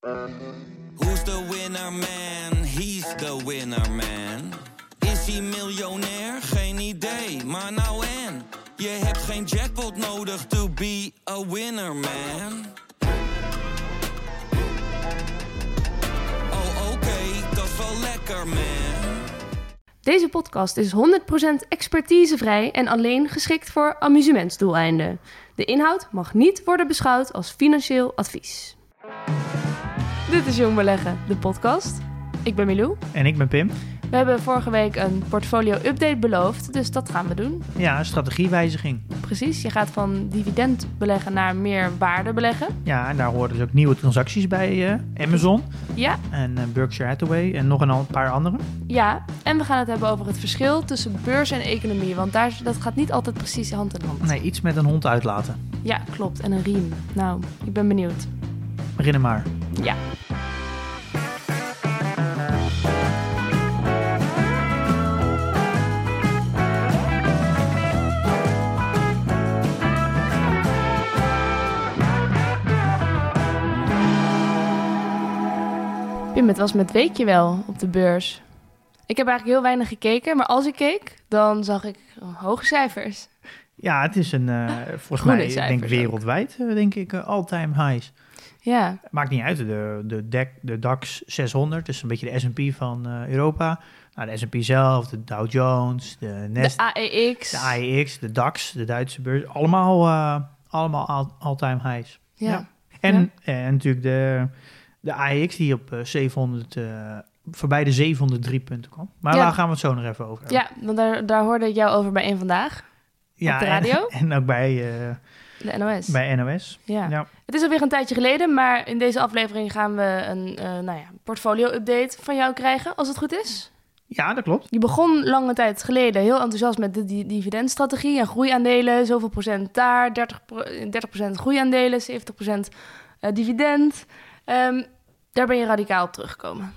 Who's the winner man? He's the winner man. Is hij miljonair? Geen idee, maar nou en. Je hebt geen jackpot nodig to be a winner man. Oh oké, dat is wel lekker man. Deze podcast is 100% expertisevrij en alleen geschikt voor amusementsdoeleinden. De inhoud mag niet worden beschouwd als financieel advies. Dit is Jong Beleggen, de podcast. Ik ben Milou. En ik ben Pim. We hebben vorige week een portfolio-update beloofd, dus dat gaan we doen. Ja, een strategiewijziging. Precies, je gaat van dividend beleggen naar meer waarde beleggen. Ja, en daar horen dus ook nieuwe transacties bij eh, Amazon Ja, en eh, Berkshire Hathaway en nog een paar andere. ja, en we gaan het hebben over het verschil tussen beurs en economie, want daar, dat gaat niet altijd precies hand in hand. Nee, iets met een hond uitlaten. Ja, klopt, en een riem. Nou, ik ben benieuwd. Beginnen maar. Ja. Pim, het was met weekje wel op de beurs. Ik heb eigenlijk heel weinig gekeken, maar als ik keek, dan zag ik hoge cijfers. Ja, het is een, eh, volgens Groene mij, ik denk wereldwijd, eh, denk ik, eh, all-time highs. Ja, Maakt niet uit, de, de, DAC, de DAX 600, dus een beetje de S&P van eh, Europa. Nou, de S&P zelf, de Dow Jones, de de Nasdaq, AEX. de AEX, de DAX, de Duitse beurs. Allemaal, eh, allemaal all- all-time highs. Ja. Ja. En, en natuurlijk de, de AEX die op eh, 700, eh, voorbij de 703 punten kwam. Maar Ja. daar gaan we het zo nog even over hebben. Ja, want daar, daar hoorde ik jou over bij één vandaag, Ja, op de radio? En, ook bij, eh, de NOS. bij NOS. Ja. Ja. Het is alweer een tijdje geleden, maar in deze aflevering gaan we een eh, nou ja, portfolio-update van jou krijgen, als het goed is. ja, dat klopt. Je begon lange tijd geleden heel enthousiast met de di- dividendstrategie en groeiaandelen. Zoveel procent daar, 30, pro- 30% groeiaandelen, 70% eh, dividend. Ehm, daar ben je radicaal op teruggekomen.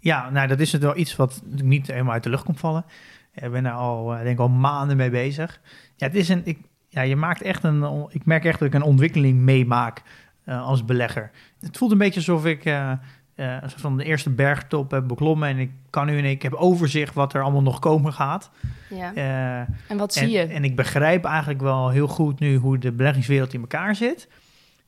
Ja, nou, dat is het wel iets wat niet helemaal uit de lucht komt vallen. Ik ben daar al, eh, denk ik, al maanden mee bezig. Ja, het is een, ik, ja, je maakt echt een, ik merk echt dat ik een ontwikkeling meemaak eh, als belegger. Het voelt een beetje alsof ik eh, eh, van de eerste bergtop heb beklommen en ik kan nu en ik heb overzicht wat er allemaal nog komen gaat. Ja. En wat zie je? en ik begrijp eigenlijk wel heel goed nu hoe de beleggingswereld in elkaar zit.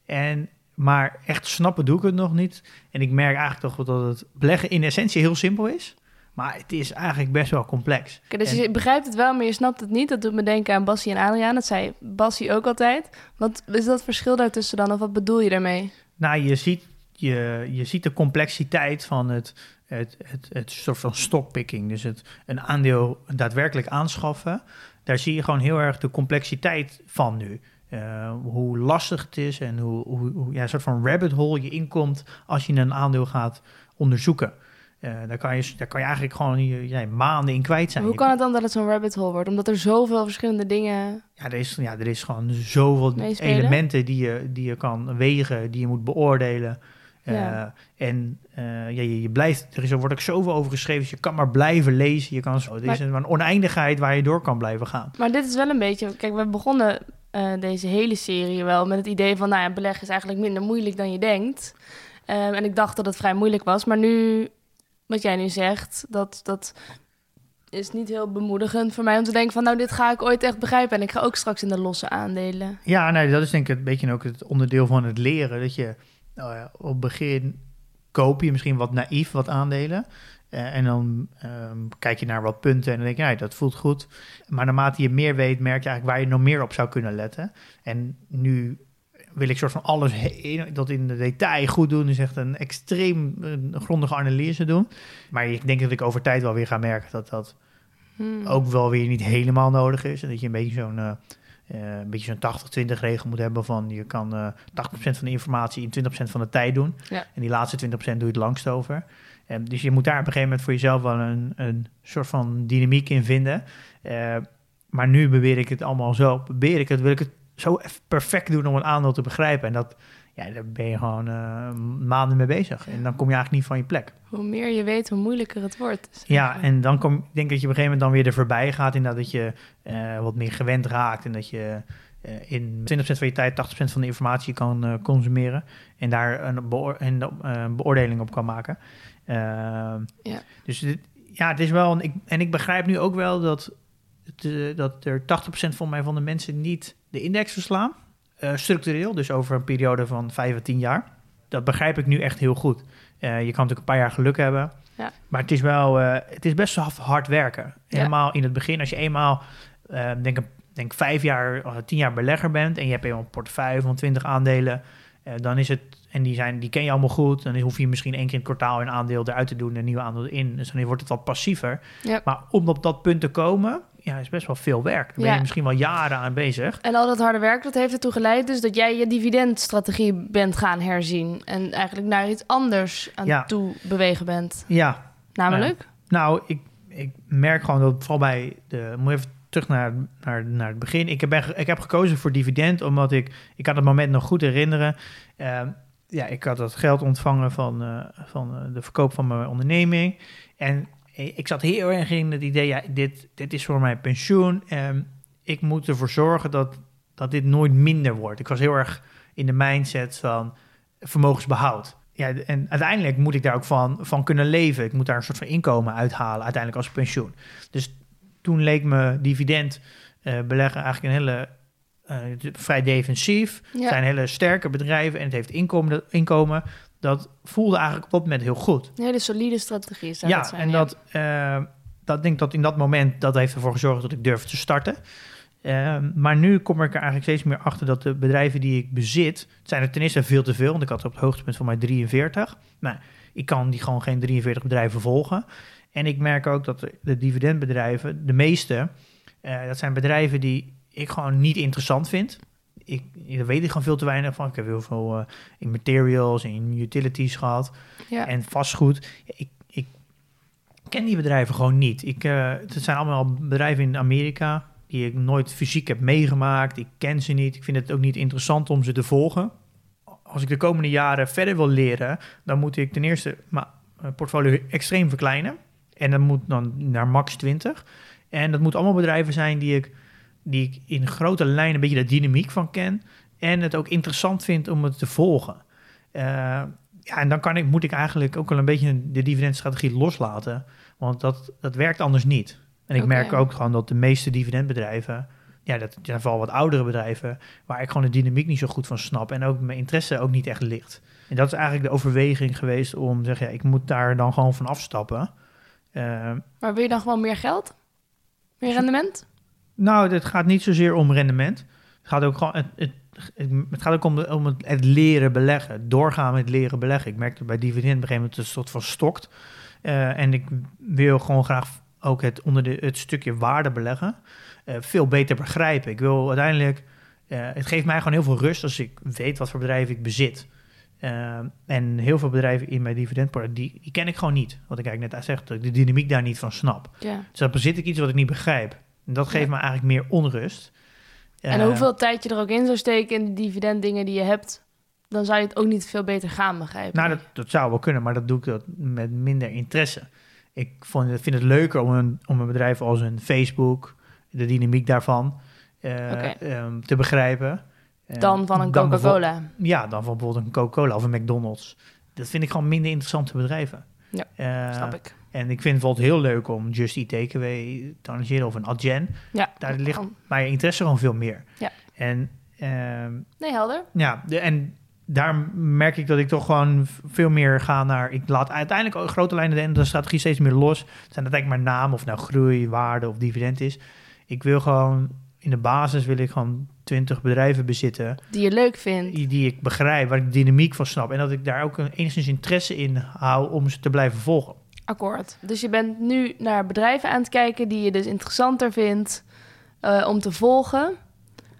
En, maar echt snappen doe ik het nog niet. En ik merk eigenlijk toch dat het beleggen in essentie heel simpel is. Maar het is eigenlijk best wel complex. Oké, dus En- je begrijpt het wel, maar je snapt het niet. Dat doet me denken aan Bassie en Adriaan. Dat zei Bassie ook altijd. Wat is dat verschil daartussen dan? Of wat bedoel je daarmee? Nou, je ziet, je, je ziet de complexiteit van het, het, het, het soort van stockpicking. Dus het, een aandeel daadwerkelijk aanschaffen. Daar zie je gewoon heel erg de complexiteit van nu. Eh, hoe lastig het is en hoe, hoe, hoe ja, een soort van rabbit hole je inkomt als je een aandeel gaat onderzoeken. Eh, daar, kan je, daar kan je eigenlijk gewoon ja, maanden in kwijt zijn. Hoe kan het dan dat het zo'n rabbit hole wordt? Omdat er zoveel verschillende dingen... Ja, er is, ja, er is gewoon zoveel Meespelen? elementen die je, die je kan wegen, die je moet beoordelen. Eh, Ja. En eh, ja, je, je blijft, er is, er wordt ook zoveel over geschreven, dus je kan maar blijven lezen. Je kan zo, er is een, een oneindigheid waar je door kan blijven gaan. Maar dit is wel een beetje... Kijk, we begonnen deze hele serie wel met het idee van... Nou ja, beleggen is eigenlijk minder moeilijk dan je denkt. Ehm, en ik dacht dat het vrij moeilijk was. Maar nu, wat jij nu zegt, dat... dat is niet heel bemoedigend voor mij om te denken van... nou, dit ga ik ooit echt begrijpen. En ik ga ook straks in de losse aandelen. Ja, nee, dat is denk ik een beetje ook het onderdeel van het leren. Dat je nou ja, op begin koop je misschien wat naïef wat aandelen. Eh, en dan ehm, kijk je naar wat punten en dan denk je, ja, dat voelt goed. Maar naarmate je meer weet, merk je eigenlijk waar je nog meer op zou kunnen letten. En nu wil ik soort van alles dat in de detail goed doen. Dus echt een extreem eh, grondige analyse doen. Maar ik denk dat ik over tijd wel weer ga merken dat dat Hmm. ook wel weer niet helemaal nodig is. En dat je een beetje zo'n eh, eh, een beetje zo'n 80-20 regel moet hebben van je kan eh 80% van de informatie in 20% van de tijd doen. Ja. En die laatste 20% doe je het langst over. En dus je moet daar op een gegeven moment voor jezelf wel een, een soort van dynamiek in vinden. Eh, maar nu beweer ik het allemaal zo. Probeer ik het, wil ik het zo perfect doen om een aandeel te begrijpen. En dat, ja, daar ben je gewoon eh, maanden mee bezig. En dan kom je eigenlijk niet van je plek. Hoe meer je weet, hoe moeilijker het wordt. Dus Ja, en dan kom ik denk dat je op een gegeven moment dan weer er voorbij gaat. En dat je eh, wat meer gewend raakt. En dat je eh, in 20% van je tijd 80% van de informatie kan consumeren. En daar een, beoor- en, een beoordeling op kan maken. Ja. Dus dit, ja, het is wel. Een, ik, en ik begrijp nu ook wel dat, dat er 80% van mij van de mensen niet de index verslaan. Eh, structureel, dus over een periode van 5 à 10 jaar. Dat begrijp ik nu echt heel goed. Eh, je kan natuurlijk een paar jaar geluk hebben. Ja. Maar het is wel, eh, het is best wel hard werken. Ja. Helemaal in het begin, als je eenmaal, denk, denk vijf jaar, of tien jaar belegger bent en je hebt eenmaal een portefeuille van 20 aandelen, dan is het, en die, zijn, die ken je allemaal goed, dan hoef je misschien één keer in het kwartaal een aandeel eruit te doen en een nieuw aandeel in. Dus dan wordt het wat passiever. Ja. Maar om op dat punt te komen, ja, is best wel veel werk. Daar ben Ja. je misschien wel jaren aan bezig. En al dat harde werk, dat heeft ertoe geleid dus dat jij je dividendstrategie bent gaan herzien. En eigenlijk naar iets anders aan Ja. toe bewegen bent. Ja, Namelijk? Nou, ik, ik merk gewoon dat vooral bij de. Moet even terug naar, naar, naar het begin. Ik heb, ik heb gekozen voor dividend omdat ik. Ik kan het moment nog goed herinneren. Ehm, ja, ik had dat geld ontvangen van, eh, van eh, de verkoop van mijn onderneming. En ik zat heel erg in het idee: ja, dit, dit is voor mijn pensioen. Ehm, ik moet ervoor zorgen dat, dat dit nooit minder wordt. Ik was heel erg in de mindset van vermogensbehoud. Ja, en uiteindelijk moet ik daar ook van, van kunnen leven. Ik moet daar een soort van inkomen uithalen, uiteindelijk als pensioen. Dus toen leek me dividend eh, beleggen eigenlijk een hele eh, vrij defensief. Het Ja. zijn hele sterke bedrijven en het heeft inkomen. inkomen dat voelde eigenlijk op dat moment heel goed. Een hele solide strategie ja, dat zijn. en dat, eh, dat denk ik dat in dat moment dat heeft ervoor gezorgd dat ik durfde te starten. Eh, maar nu kom ik er eigenlijk steeds meer achter dat de bedrijven die ik bezit, het zijn er ten eerste veel te veel, want ik had op het hoogtepunt van mij 43. Nou, ik kan die gewoon geen 43 bedrijven volgen. En ik merk ook dat de, de dividendbedrijven, de meeste, eh, dat zijn bedrijven die ik gewoon niet interessant vind. Ik, daar weet ik gewoon veel te weinig van. Ik heb heel veel eh, in materials, in utilities gehad Ja. en vastgoed. Ik, ik ken die bedrijven gewoon niet. Ik, eh, het zijn allemaal bedrijven in Amerika die ik nooit fysiek heb meegemaakt. Ik ken ze niet. Ik vind het ook niet interessant om ze te volgen. Als ik de komende jaren verder wil leren, dan moet ik ten eerste mijn eh, portfolio extreem verkleinen. En dat moet dan naar max 20. En dat moeten allemaal bedrijven zijn die ik, die ik in grote lijnen een beetje de dynamiek van ken. En het ook interessant vind om het te volgen. Eh, ja, en dan kan ik, moet ik eigenlijk ook wel een beetje de dividendstrategie loslaten. Want dat, dat werkt anders niet. En ik merk ook gewoon dat de meeste dividendbedrijven... Ja, dat zijn vooral wat oudere bedrijven... waar ik gewoon de dynamiek niet zo goed van snap... en ook mijn interesse ook niet echt ligt. En dat is eigenlijk de overweging geweest om te zeggen... Ja, ik moet daar dan gewoon van afstappen. Eh, Maar wil je dan gewoon meer geld? Meer rendement? Nou, het gaat niet zozeer om rendement. Het gaat ook gewoon... Het, het, het, gaat ook om, de, om het, het leren beleggen. Doorgaan met leren beleggen. Ik merkte bij dividend op een gegeven moment dat het een soort van stokt. Eh, en ik wil gewoon graag ook het, onder de, het stukje waarde beleggen eh, veel beter begrijpen. Ik wil uiteindelijk... eh, het geeft mij gewoon heel veel rust als ik weet wat voor bedrijven ik bezit. En heel veel bedrijven in mijn dividendportefeuille, die, die ken ik gewoon niet. Wat ik eigenlijk net zeg, dat ik de dynamiek daar niet van snap. Ja. Dus dan bezit ik iets wat ik niet begrijp. En dat geeft Ja. me eigenlijk meer onrust. En Eh, hoeveel tijd je er ook in zou steken in de dividenddingen die je hebt, dan zou je het ook niet veel beter gaan begrijpen. Nou, dat, dat zou wel kunnen, maar dat doe ik dat met minder interesse. Ik vond, vind het leuker om een, om een bedrijf als een Facebook, de dynamiek daarvan, eh, ehm, te begrijpen. Eh, dan van een Coca-Cola. Ja, dan van bijvoorbeeld een Coca-Cola of een McDonald's. Dat vind ik gewoon minder interessante bedrijven. Ja, Eh, Snap ik. En ik vind het bijvoorbeeld heel leuk om Just Eat Takeaway te analyseren of een Adyen. Ja. Daar ligt mijn interesse gewoon veel meer. Ja. En ehm, Nee, helder. ja, de, en daar merk ik dat ik toch gewoon veel meer ga naar. Ik laat uiteindelijk grote lijnen de, de strategie steeds meer los. Zijn uiteindelijk maar namen, of nou groei, waarde of dividend is. Ik wil gewoon in de basis wil ik gewoon 20 bedrijven bezitten Die je leuk vindt. die, die ik begrijp, waar ik de dynamiek van snap. En dat ik daar ook een, enigszins interesse in hou om ze te blijven volgen. Akkoord. Dus je bent nu naar bedrijven aan het kijken die je dus interessanter vindt eh, om te volgen.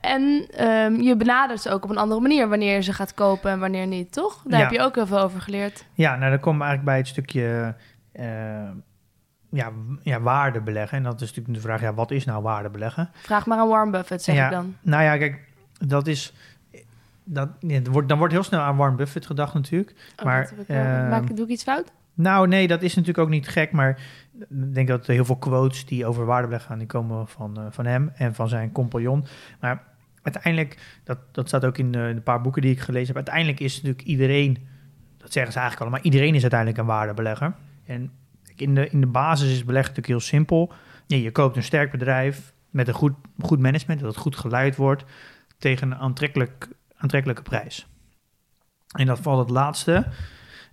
En ehm, je benadert ze ook op een andere manier wanneer je ze gaat kopen en wanneer niet, toch? Daar Ja. heb je ook heel veel over geleerd. Ja, nou dan komen we eigenlijk bij het stukje eh, ja, ja, waarde beleggen. En dat is natuurlijk de vraag, ja, wat is nou waarde beleggen? Vraag maar aan Warren Buffett, zeg Ja. ik dan. Nou ja, kijk, dat is. Dat, ja, wordt, dan wordt heel snel aan Warren Buffett gedacht natuurlijk. Oh, Maar, ik, eh, ehm, maak, doe ik iets fout? Nou, nee, dat is natuurlijk ook niet gek. Maar ik denk dat heel veel quotes die over waarde beleggen gaan, die komen van, eh, van hem en van zijn compagnon. Maar uiteindelijk, dat, dat staat ook in de, in de paar boeken die ik gelezen heb, uiteindelijk is natuurlijk iedereen, dat zeggen ze eigenlijk allemaal, iedereen is uiteindelijk een waardebelegger. En in de, in de basis is beleggen natuurlijk heel simpel. Ja, je koopt een sterk bedrijf met een goed, goed management, dat het goed geleid wordt, tegen een aantrekkelijk, aantrekkelijke prijs. En dat valt het laatste,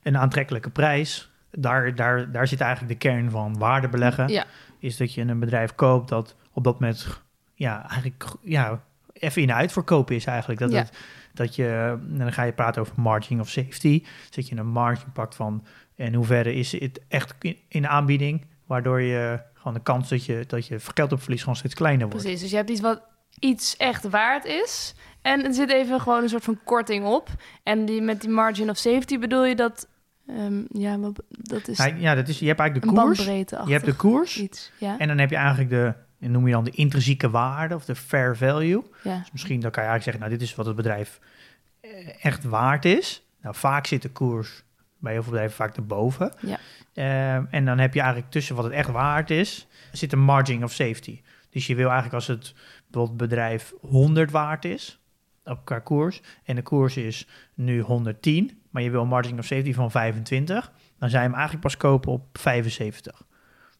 een aantrekkelijke prijs. Daar, daar, daar zit eigenlijk de kern van waardebeleggen. Ja, Is dat je een bedrijf koopt dat op dat moment ja, eigenlijk ja, even in de uitverkoop is eigenlijk. Dat, Ja. het, dat je, en dan ga je praten over margin of safety. Dus dat je een margin pakt van in hoeverre is het echt in, de aanbieding, waardoor je gewoon de kans dat je, dat je geld op verlies gewoon steeds kleiner wordt. precies. Dus je hebt iets wat iets echt waard is. En er zit even gewoon een soort van korting op. En die, met die margin of safety bedoel je dat... ehm, ja, wat, dat is Ja, ja, dat is, je hebt eigenlijk de koers. Je hebt de koers. iets. Ja, En dan heb je eigenlijk de, en noem je dan de intrinsieke waarde of de fair value. ja. Dus misschien dan kan je eigenlijk zeggen, nou, dit is wat het bedrijf eh, echt waard is. Nou, vaak zit de koers bij heel veel bedrijven vaak erboven. Ja. Ehm, en dan heb je eigenlijk tussen wat het echt waard is, zit een margin of safety. Dus je wil eigenlijk als het bijvoorbeeld bedrijf 100 waard is, op qua koers, en de koers is nu 110, maar je wil een margin of safety van 25, dan zou je hem eigenlijk pas kopen op 75.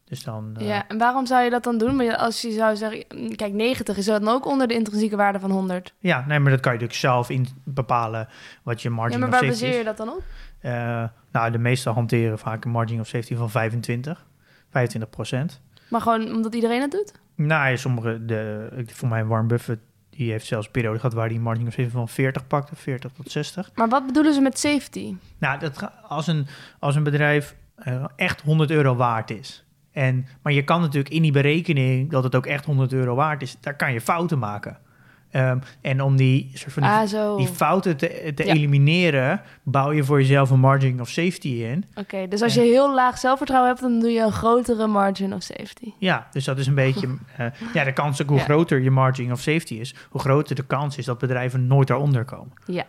Dus dan... eh, ja, en waarom zou je dat dan doen? Maar als je zou zeggen, mm, kijk, 90 is dat dan ook onder de intrinsieke waarde van 100. Ja, nee, maar dat kan je natuurlijk zelf in bepalen wat je margin Ja, maar of waar baseer is. je dat dan op? Eh, nou, de meeste hanteren vaak een margin of safety van 25, 25 procent. Maar gewoon omdat iedereen het doet? Nou, ja, sommige, de, voor mij Warren Buffett, die heeft zelfs periode gehad waar die margin of safety van 40 pakte, 40 tot 60. Maar wat bedoelen ze met safety? Nou, dat, als, een, als een bedrijf eh, echt 100 euro waard is. En, maar je kan natuurlijk in die berekening dat het ook echt 100 euro waard is, daar kan je fouten maken. Ehm, en om die, soort van die, ah, die fouten te, te Ja. elimineren, bouw je voor jezelf een margin of safety in. Oké, dus als je heel laag zelfvertrouwen hebt, dan doe je een grotere margin of safety. Ja, dus dat is een beetje. eh, ja, de kans ook hoe Ja. groter je margin of safety is, hoe groter de kans is dat bedrijven nooit daaronder komen. Ja,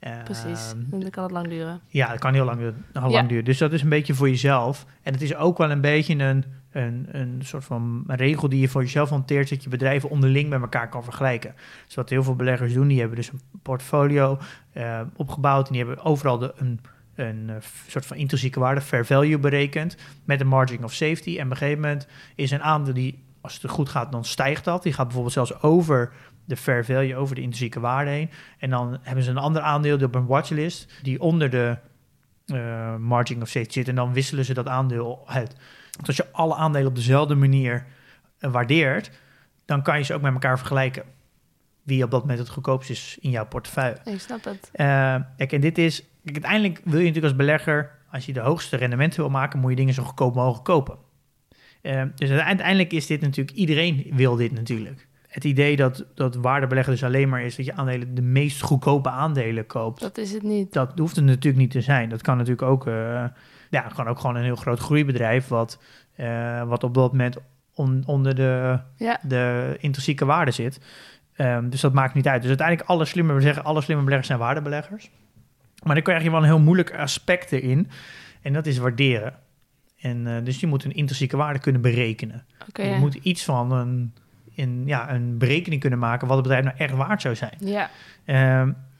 Ehm, precies. Dan kan het lang duren. Ja, dat kan heel lang, heel lang Ja. duren. Dus dat is een beetje voor jezelf. En het is ook wel een beetje een, een, een soort van regel die je voor jezelf hanteert, dat je bedrijven onderling met elkaar kan vergelijken. Dus wat heel veel beleggers doen, die hebben dus een portfolio eh, opgebouwd en die hebben overal de, een, een eh, soort van intrinsieke waarde, fair value berekend, met een margin of safety. En op een gegeven moment is een aandeel die, als het goed gaat, dan stijgt dat. Die gaat bijvoorbeeld zelfs over de fair value, over de intrinsieke waarde heen. En dan hebben ze een ander aandeel op een watchlist, die onder de eh, margin of safety zit. En dan wisselen ze dat aandeel uit. Als je alle aandelen op dezelfde manier eh, waardeert, dan kan je ze ook met elkaar vergelijken. Wie op dat moment het goedkoopst is in jouw portefeuille. Ik snap het. Eh, kijk, en dit is... Kijk, uiteindelijk wil je natuurlijk als belegger... als je de hoogste rendementen wil maken... moet je dingen zo goedkoop mogelijk kopen. Eh, dus uiteindelijk is dit natuurlijk... iedereen wil dit natuurlijk. Het idee dat, dat waardebeleggen dus alleen maar is... dat je aandelen de meest goedkope aandelen koopt... Dat is het niet. dat hoeft het natuurlijk niet te zijn. Dat kan natuurlijk ook... ja, gewoon ook gewoon een heel groot groeibedrijf... wat, eh, wat op dat moment on- onder de Ja, de intrinsieke waarde zit. Ehm, dus dat maakt niet uit. Dus uiteindelijk alle slimme, we zeggen alle slimme beleggers zijn waardebeleggers. Maar dan krijg je wel een heel moeilijk aspect erin. En dat is waarderen. En eh, dus je moet een intrinsieke waarde kunnen berekenen. je ja. moet iets van een, een, ja, een berekening kunnen maken wat het bedrijf nou echt waard zou zijn. Ja.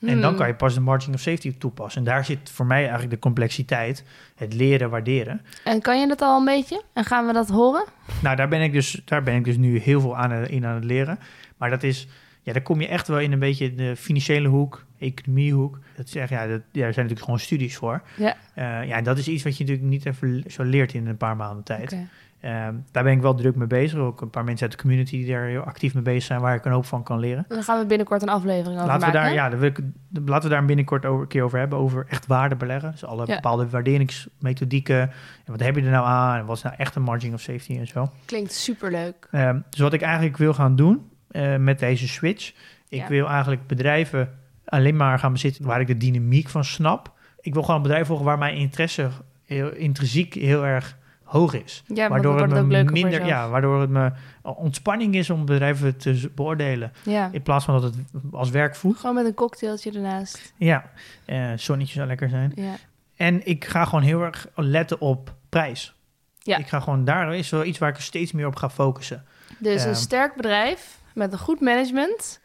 En dan Hmm. kan je pas de margin of safety toepassen. En daar zit voor mij eigenlijk de complexiteit, het leren waarderen. En kan je dat al een beetje? En gaan we dat horen? Nou, daar ben ik dus, daar ben ik dus nu heel veel aan, eh, in aan het leren. Maar dat is, ja, daar kom je echt wel in een beetje de financiële hoek, economiehoek. Dat is echt, ja, dat, ja, zijn natuurlijk gewoon studies voor. Ja. Eh, ja, en dat is iets wat je natuurlijk niet even zo leert in een paar maanden tijd. Oké. Ehm, daar ben ik wel druk mee bezig. Ook een paar mensen uit de community die daar heel actief mee bezig zijn, waar ik een hoop van kan leren. Dan gaan we binnenkort een aflevering over Laten we, daar, hè? ja, daar wil ik, laten we daar binnenkort over, een keer over hebben, over echt waarde beleggen. Dus alle Ja. bepaalde waarderingsmethodieken. En wat heb je er nou aan? En wat is nou echt een margin of safety en zo. Klinkt superleuk. Ehm, dus wat ik eigenlijk wil gaan doen eh, met deze switch. Ik Ja. wil eigenlijk bedrijven alleen maar gaan bezitten waar ik de dynamiek van snap. Ik wil gewoon een bedrijf volgen waar mijn interesse heel, intrinsiek heel erg hoog is. Ja, waardoor het me minder, jezelf. ja, waardoor het me ontspanning is om bedrijven te beoordelen. Ja. In plaats van dat het als werk voelt. Gewoon met een cocktailtje ernaast. Ja, eh, zonnetje zou lekker zijn. Ja. En ik ga gewoon heel erg letten op prijs. Ja. Ik ga gewoon daar is wel iets waar ik steeds meer op ga focussen. Dus Ehm. een sterk bedrijf met een goed management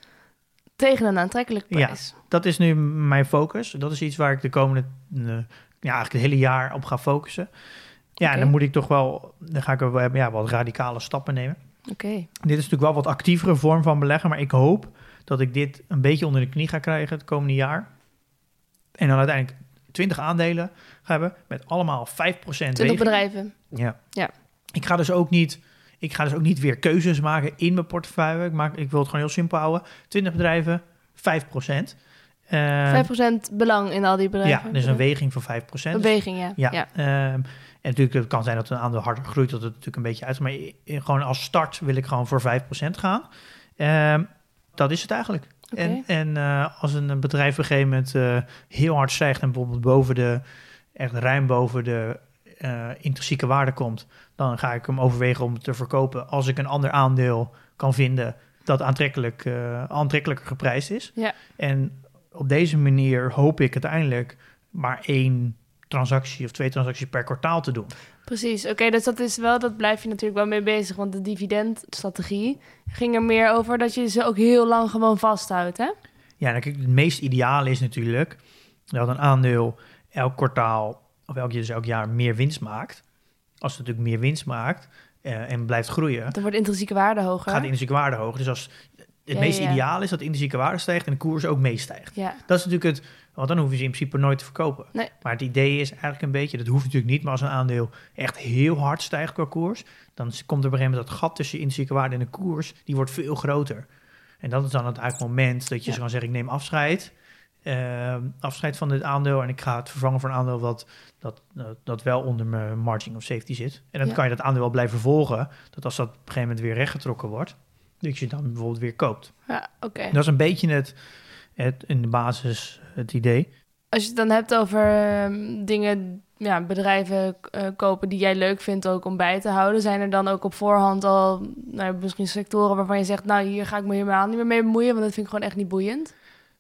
Tegen een aantrekkelijke Ja. prijs. Dat is nu mijn focus. Dat is iets waar ik de komende, eh, ja, eigenlijk het hele jaar op ga focussen. Ja, en dan moet ik toch wel, dan ga ik wel ja, wat radicale stappen nemen. Oké. Dit is natuurlijk wel wat actievere vorm van beleggen, maar ik hoop dat ik dit een beetje onder de knie ga krijgen het komende jaar. En dan uiteindelijk 20 aandelen ga hebben met allemaal 5% 20 weging. bedrijven. Ja. Ja. Ik ga dus ook niet, ik ga dus ook niet weer keuzes maken in mijn portefeuille. Ik, maak, ik wil het gewoon heel simpel houden. 20 bedrijven, 5%. Eh, 5% belang in al die bedrijven. ja, dus een weging van 5%. Een weging, ja. Ja, ja. ehm, en natuurlijk het kan zijn dat een aandeel harder groeit, dat het natuurlijk een beetje uit. Maar gewoon als start wil ik gewoon voor 5% gaan. Ehm, dat is het eigenlijk. En, en eh, als een bedrijf op een gegeven moment eh, heel hard stijgt en bijvoorbeeld boven de, echt ruim boven de eh, intrinsieke waarde komt, dan ga ik hem overwegen om te verkopen als ik een ander aandeel kan vinden dat aantrekkelijk, aantrekkelijker geprijsd is. Ja. En op deze manier hoop ik uiteindelijk maar één transactie of twee transacties per kwartaal te doen. Precies, oké, dus dat is wel, dat blijf je natuurlijk wel mee bezig, want de dividendstrategie ging er meer over dat je ze ook heel lang gewoon vasthoudt, hè? Ja, nou, kijk, het meest ideale is natuurlijk dat een aandeel elk kwartaal of elk, dus elk jaar meer winst maakt. Als het natuurlijk meer winst maakt eh, en blijft groeien, Dan wordt de intrinsieke waarde hoger. gaat de intrinsieke waarde hoger. Dus als het Ja, meest ja. ideaal is dat de intrinsieke waarde stijgt en de koers ook meestijgt. Ja, Dat is natuurlijk het, want dan hoef je ze in principe nooit te verkopen. Nee. Maar het idee is eigenlijk een beetje, dat hoeft natuurlijk niet, maar als een aandeel echt heel hard stijgt qua koers, dan komt er op een gegeven moment dat gat tussen intrinsieke waarde en de koers, die wordt veel groter. En dat is dan het eigenlijk moment dat je Ja. zo kan zeggen, ik neem afscheid, eh, afscheid van dit aandeel en ik ga het vervangen voor een aandeel dat, dat, dat, dat wel onder mijn margin of safety zit. En dan Ja. kan je dat aandeel wel blijven volgen, dat als dat op een gegeven moment weer rechtgetrokken wordt, dat je dan bijvoorbeeld weer koopt. ja oké. Dat is een beetje het, het in de basis het idee. Als je het dan hebt over ehm, dingen, ja, bedrijven eh, kopen die jij leuk vindt ook om bij te houden, zijn er dan ook op voorhand al nou, misschien sectoren waarvan je zegt, nou hier ga ik me helemaal niet meer mee bemoeien, want dat vind ik gewoon echt niet boeiend.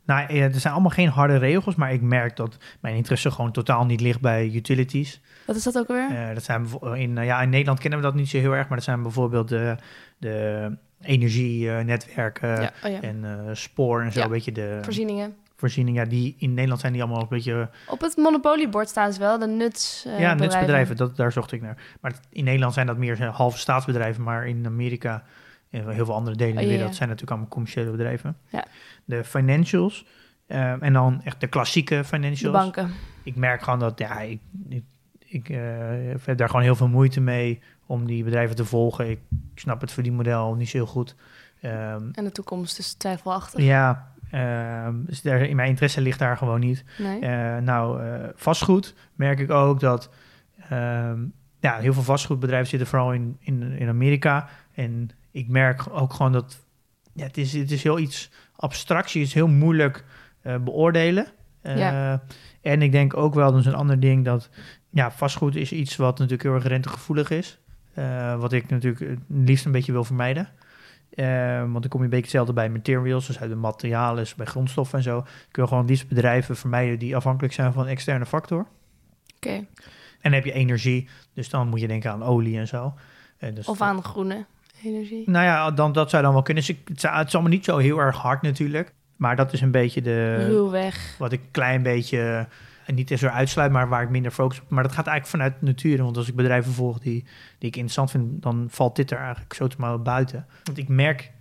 Nou, er zijn allemaal geen harde regels, maar ik merk dat mijn interesse gewoon totaal niet ligt bij utilities. Wat is dat ook alweer? Eh, dat zijn in, eh, ja, in Nederland kennen we dat niet zo heel erg, maar dat zijn bijvoorbeeld de, de energienetwerken ja, oh ja. en eh, spoor en zo, een beetje de Voorzieningen. voorzieningen. Ja, die in Nederland zijn die allemaal een beetje Op het monopoliebord staan ze wel, de nuts. eh, ja, bedrijven. nutsbedrijven, dat, daar zocht ik naar. Maar in Nederland zijn dat meer eh, halve staatsbedrijven, maar in Amerika en heel veel andere delen in Oh, de wereld zijn natuurlijk allemaal commerciële bedrijven. Ja. De financials en dan echt de klassieke De financials. banken. ik merk gewoon dat ja, ik, ik, ik heb daar gewoon heel veel moeite mee om die bedrijven te volgen. Ik, snap het verdienmodel niet zo heel goed. Ehm, En de toekomst is twijfelachtig. ja, ehm, dus daar, in mijn interesse ligt daar gewoon niet. Nee? Eh, nou, eh, vastgoed merk ik ook dat ehm, ja, heel veel vastgoedbedrijven zitten vooral in, in, in Amerika. En ik merk ook gewoon dat ja, het, is, het is heel iets abstracts. Het is heel moeilijk eh, beoordelen. Ja. En ik denk ook wel, dat is een ander ding, dat ja, vastgoed is iets wat natuurlijk heel erg rentegevoelig is. Eh, wat ik natuurlijk het liefst een beetje wil vermijden. Eh, want dan kom je een beetje hetzelfde bij materials, dus uit de materialen, bij grondstoffen en zo. Ik wil gewoon het liefst bedrijven vermijden die afhankelijk zijn van een externe factor. Oké. En dan heb je energie, dus dan moet je denken aan olie en zo. En dus Of aan groene energie. Nou ja, dan, dat zou dan wel kunnen. Dus het, het is allemaal niet zo heel erg hard natuurlijk. Maar dat is een beetje de, Ruwweg. wat ik een klein beetje en niet eens zo uitsluit, maar waar ik minder focus op. Maar dat gaat eigenlijk vanuit nature. Want als ik bedrijven volg die, die ik interessant vind, dan valt dit er eigenlijk zo te maar buiten. Want ik merk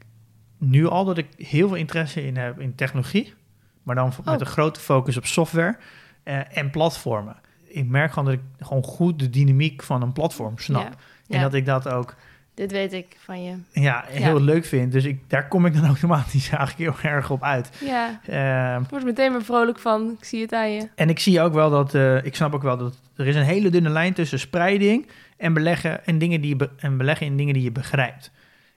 nu al dat ik heel veel interesse in heb in technologie. Maar dan met Oh. een grote focus op software eh, en platformen. Ik merk gewoon dat ik gewoon goed de dynamiek van een platform snap. Ja. En Ja. dat ik dat ook Dit weet ik van je. ja, heel Ja. leuk vind. Dus ik, daar kom ik dan automatisch eigenlijk heel erg op uit. Ja, Ehm, ik word meteen weer vrolijk van. Ik zie het aan je. en ik zie ook wel dat, eh, ik snap ook wel dat er is een hele dunne lijn tussen spreiding en beleggen en dingen die je be- en beleggen in dingen die je begrijpt.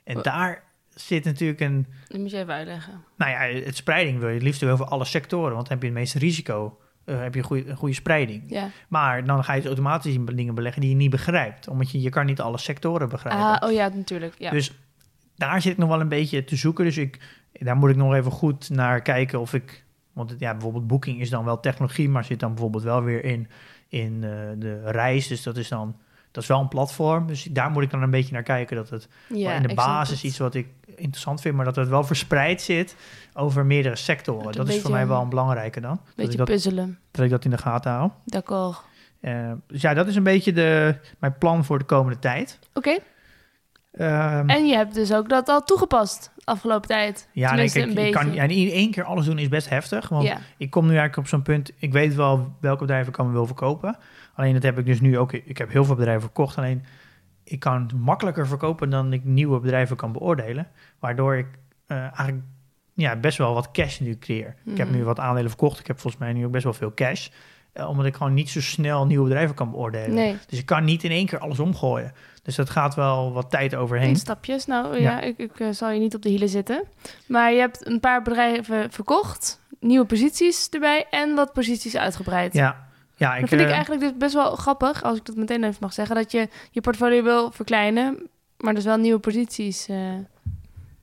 En daar zit natuurlijk een, Dat moet je even uitleggen. nou ja, het spreiding wil je het liefst over alle sectoren, want dan heb je het meeste risico. Eh, heb je een goede, een goede spreiding. Ja. Maar dan ga je dus automatisch in dingen beleggen die je niet begrijpt. Omdat je, je kan niet alle sectoren begrijpen. Ah, oh ja, natuurlijk. Ja. Dus daar zit ik nog wel een beetje te zoeken. Dus ik, daar moet ik nog even goed naar kijken of ik... Want ja, bijvoorbeeld Booking is dan wel technologie, maar zit dan bijvoorbeeld wel weer in, in eh, de reis. Dus dat is dan... Dat is wel een platform, dus daar moet ik dan een beetje naar kijken. Dat het Ja, in de basis iets wat ik interessant vind, maar dat het wel verspreid zit over meerdere sectoren. Dat Dat, een is voor mij wel een belangrijke dan. Ik Beetje dat, puzzelen. dat ik dat in de gaten hou. D'accord. Eh, dus ja, dat is een beetje de, mijn plan voor de komende tijd. Oké. Ehm, En je hebt dus ook dat al toegepast afgelopen tijd. ja, nee, kijk, een je kan beetje. ja, in één keer alles doen is best heftig. Want Ja. ik kom nu eigenlijk op zo'n punt. Ik weet wel welke bedrijven ik kan wil verkopen. Alleen dat heb ik dus nu ook. Ik heb heel veel bedrijven verkocht. Alleen ik kan makkelijker verkopen dan ik nieuwe bedrijven kan beoordelen. Waardoor ik eh, eigenlijk ja, best wel wat cash nu creëer. Ik heb Mhm. nu wat aandelen verkocht. Ik heb volgens mij nu ook best wel veel cash. Eh, omdat ik gewoon niet zo snel nieuwe bedrijven kan beoordelen. Nee. Dus ik kan niet in één keer alles omgooien. Dus dat gaat wel wat tijd overheen. In stapjes. Nou ja, Ja. ik, ik eh, zal je niet op de hielen zitten. Maar je hebt een paar bedrijven verkocht, nieuwe posities erbij en wat posities uitgebreid. Ja, ja ik, dat vind ik eh, eigenlijk dus best wel grappig, als ik dat meteen even mag zeggen, dat je je portfolio wil verkleinen, maar dus wel nieuwe posities.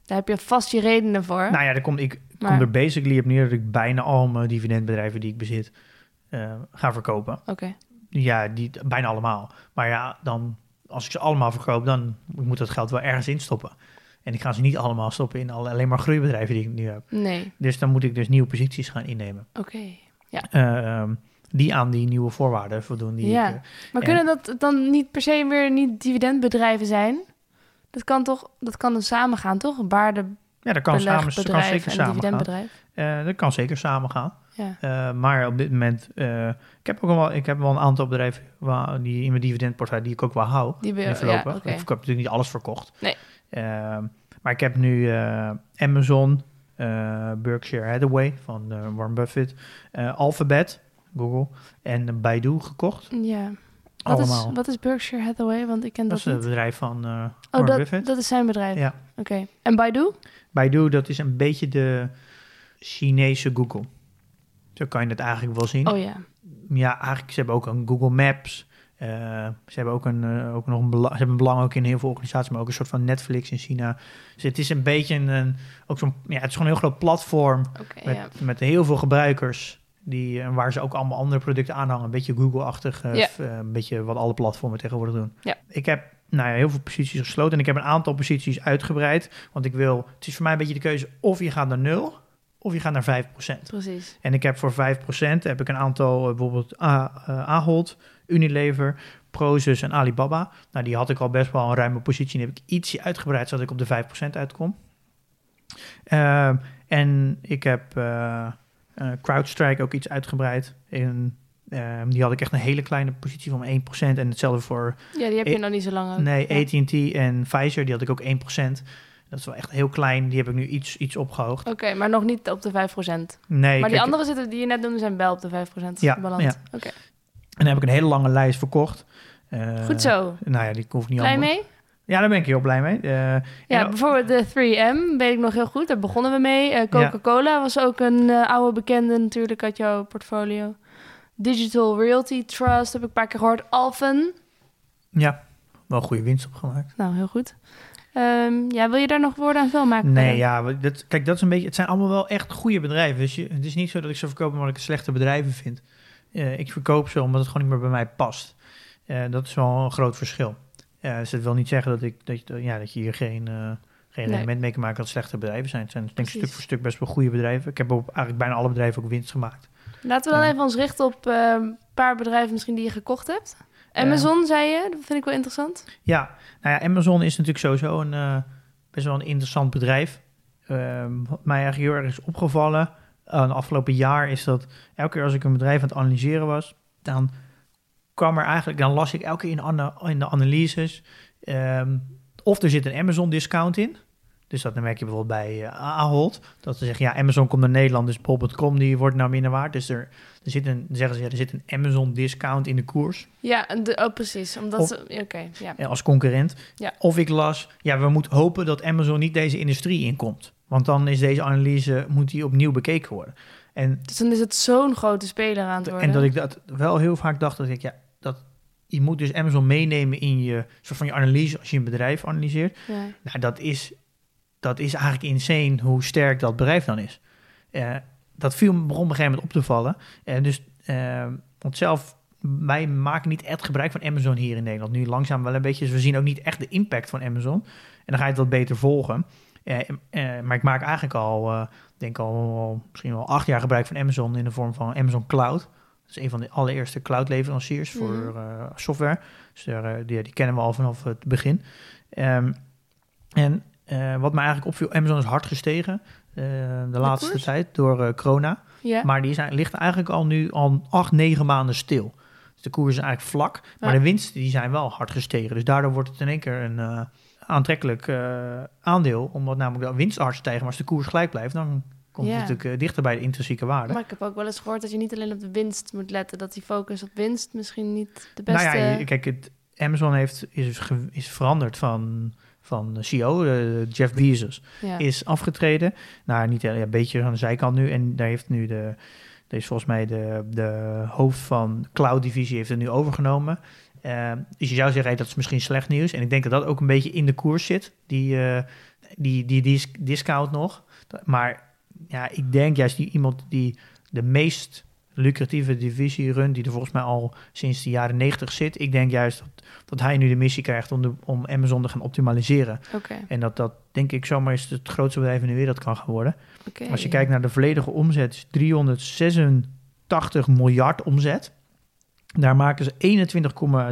daar heb je vast je redenen voor. Nou ja, dan kom, ik Maar- kom er basically op neer dat ik bijna al mijn dividendbedrijven die ik bezit eh, ga verkopen. Oké. Ja, die, bijna allemaal. Maar ja, dan als ik ze allemaal verkoop, dan moet dat geld wel ergens instoppen. En ik ga ze niet allemaal stoppen in alle- alleen maar groeibedrijven die ik nu heb. Nee. Dus dan moet ik dus nieuwe posities gaan innemen. Oké. Eh, ehm, die aan die nieuwe voorwaarden voldoen. Die Ja. ik, eh, Maar En- kunnen dat dan niet per se weer niet dividendbedrijven zijn? Dat kan toch, dat kan dan samen gaan, toch? Een ja, dat kan, samen, dat kan zeker en een samen gaan. dividendbedrijf. Eh, dat kan zeker samen gaan. Ja. Eh, maar op dit moment, eh, ik heb ook wel, ik heb wel een aantal bedrijven waar, die in mijn dividendportefeuille die ik ook wel hou. Die ja, oké. Ik heb natuurlijk niet alles verkocht. Nee. Ehm, maar ik heb nu eh, Amazon, eh, Berkshire Hathaway van eh, Warren Buffett, eh, Alphabet, Google en Baidu gekocht. Ja. Wat is, wat is Berkshire Hathaway? Want ik ken dat dat, is het niet. bedrijf van eh Oh, Warren dat, Buffett. dat is zijn bedrijf. Ja. Oké. En Baidu? Baidu, dat is een beetje de Chinese Google. Zo kan je het eigenlijk wel zien. Oh ja. Ja, eigenlijk, ze hebben ook een Google Maps. Eh, ze hebben ook, een, eh, ook nog een belang, ze hebben een belang ook in heel veel organisaties, maar ook een soort van Netflix in China. Dus het is een beetje een, ook zo'n, ja, het is gewoon een heel groot platform met, ja. met heel veel gebruikers. Die, eh, waar ze ook allemaal andere producten aanhangen. Een beetje Google-achtig. Ja. een beetje wat alle platformen tegenwoordig doen. Ja. Ik heb nou ja, heel veel posities gesloten. En ik heb een aantal posities uitgebreid. Want ik wil... Het is voor mij een beetje de keuze of je gaat naar nul... of je gaat naar 5%. Precies. En ik heb voor 5% heb ik een aantal, eh, bijvoorbeeld eh, Ahold, Unilever, Prozus en Alibaba. Nou, die had ik al best wel een ruime positie. Die heb ik ietsje uitgebreid, zodat ik op de 5% uitkom. Ehm, en ik heb eh, CrowdStrike ook iets uitgebreid. In, ehm, die had ik echt een hele kleine positie van 1%. En hetzelfde voor Ja, die heb je Eh, nog niet zo lang. nee, Ja. AT&T en Pfizer, die had ik ook 1%. Dat is wel echt heel klein. Die heb ik nu iets, iets opgehoogd. Oké, maar nog niet op de 5%. Nee, maar die andere zitten die je net noemde zijn wel op de 5% Ja, beland. ja. Oké. En dan heb ik een hele lange lijst verkocht. Eh, Goed zo. Nou ja, die hoef ik niet Blij mee? Ja, daar ben ik heel blij mee. Eh, Ja, bijvoorbeeld de 3M, weet ik nog heel goed. Daar begonnen we mee. Eh, Coca-Cola was ook een oude bekende natuurlijk uit jouw portfolio. Digital Realty Trust heb ik een paar keer gehoord. Alphen, ja, wel goede winst opgemaakt. nou heel goed. Ehm, ja, wil je daar nog woorden aan veel maken? Nee, ja, dat, kijk, dat is een beetje. Het zijn allemaal wel echt goede bedrijven. Dus je, het is niet zo dat ik ze verkoop omdat ik slechte bedrijven vind. Eh, ik verkoop ze omdat het gewoon niet meer bij mij past. Eh, dat is wel een groot verschil. Eh, dus dat wil niet zeggen dat, ik, dat, je, ja, dat je hier geen, geen Nee. element mee kan maken dat slechte bedrijven zijn. Het zijn denk ik stuk voor stuk best wel goede bedrijven. Ik heb op eigenlijk bijna alle bedrijven ook winst gemaakt. Laten we dan even ons richten op eh, een paar bedrijven misschien die je gekocht hebt. Amazon, zei je. Dat vind ik wel interessant. Ja, nou ja, Amazon is natuurlijk sowieso een eh, best wel een interessant bedrijf. Ehm, wat mij eigenlijk heel erg is opgevallen uh, de afgelopen jaar is dat elke keer als ik een bedrijf aan het analyseren was, dan kwam er eigenlijk, dan las ik elke keer in, in de analyses ehm, of er zit een Amazon discount in. Dus dat dan merk je bijvoorbeeld bij eh, Ahold. Dat ze zeggen, ja, Amazon komt naar Nederland, dus bol.com die wordt nou minder waard. Dus er, er zit een, zeggen ze, ja, er zit een Amazon discount in de koers. Ja, de, oh, precies. Omdat. Oké, ja. eh, als concurrent. Ja. Of ik las, ja, we moeten hopen dat Amazon niet deze industrie inkomt. Want dan is deze analyse, moet die opnieuw bekeken worden. En, Dus dan is het zo'n grote speler aan het worden. en dat ik dat wel heel vaak dacht, dat ik, ja, dat, je moet dus Amazon meenemen in je, soort van je analyse als je een bedrijf analyseert. Ja. Nou, dat is, dat is eigenlijk insane hoe sterk dat bedrijf dan is. Eh, dat viel me begon op een gegeven moment op te vallen. En dus, eh, want zelf wij maken niet echt gebruik van Amazon hier in Nederland. Nu langzaam wel een beetje. Dus we zien ook niet echt de impact van Amazon. En dan ga je het wat beter volgen. Maar ik maak eigenlijk al, denk al, misschien wel acht jaar gebruik van Amazon in de vorm van Amazon Cloud. Dat is een van de allereerste cloud-leveranciers voor Mhm. eh, software. Dus daar, die, die kennen we al vanaf het begin. Ehm, en eh, wat me eigenlijk opviel, Amazon is hard gestegen eh, de, laatste koers? tijd door eh, corona. Ja. Maar die zijn, ligt eigenlijk al nu al acht, negen maanden stil. Dus de koers is eigenlijk vlak. Maar Ja. de winsten die zijn wel hard gestegen. Dus daardoor wordt het in één keer een aantrekkelijk aandeel. Omdat namelijk de winst hard stijgen. Maar als de koers gelijk blijft, dan komt Ja. het natuurlijk dichter bij de intrinsieke waarde. Maar ik heb ook wel eens gehoord dat je niet alleen op de winst moet letten. Dat die focus op winst misschien niet de nou beste... ja, je- kijk, het, Amazon heeft, is, is veranderd van, van CEO, eh, Jeff Bezos. ja. is afgetreden. Nou, niet heel- ja, een beetje aan de zijkant nu. En daar heeft nu de, is volgens mij de, de hoofd van cloud divisie heeft het nu overgenomen. Eh, dus je zou zeggen, hey, dat is misschien slecht nieuws. En ik denk dat dat ook een beetje in de koers zit, die, eh, die, die, dis- discount nog. Maar ja, ik denk juist die iemand die de meest lucratieve divisie runt, die er volgens mij al sinds de jaren 90 zit. Ik denk juist dat, dat hij nu de missie krijgt om, de, om Amazon te gaan optimaliseren. Oké, En dat dat, denk ik, zomaar is het grootste bedrijf in de wereld kan gaan worden. oké. Als je kijkt naar de volledige omzet, is 386 miljard omzet. Daar maken ze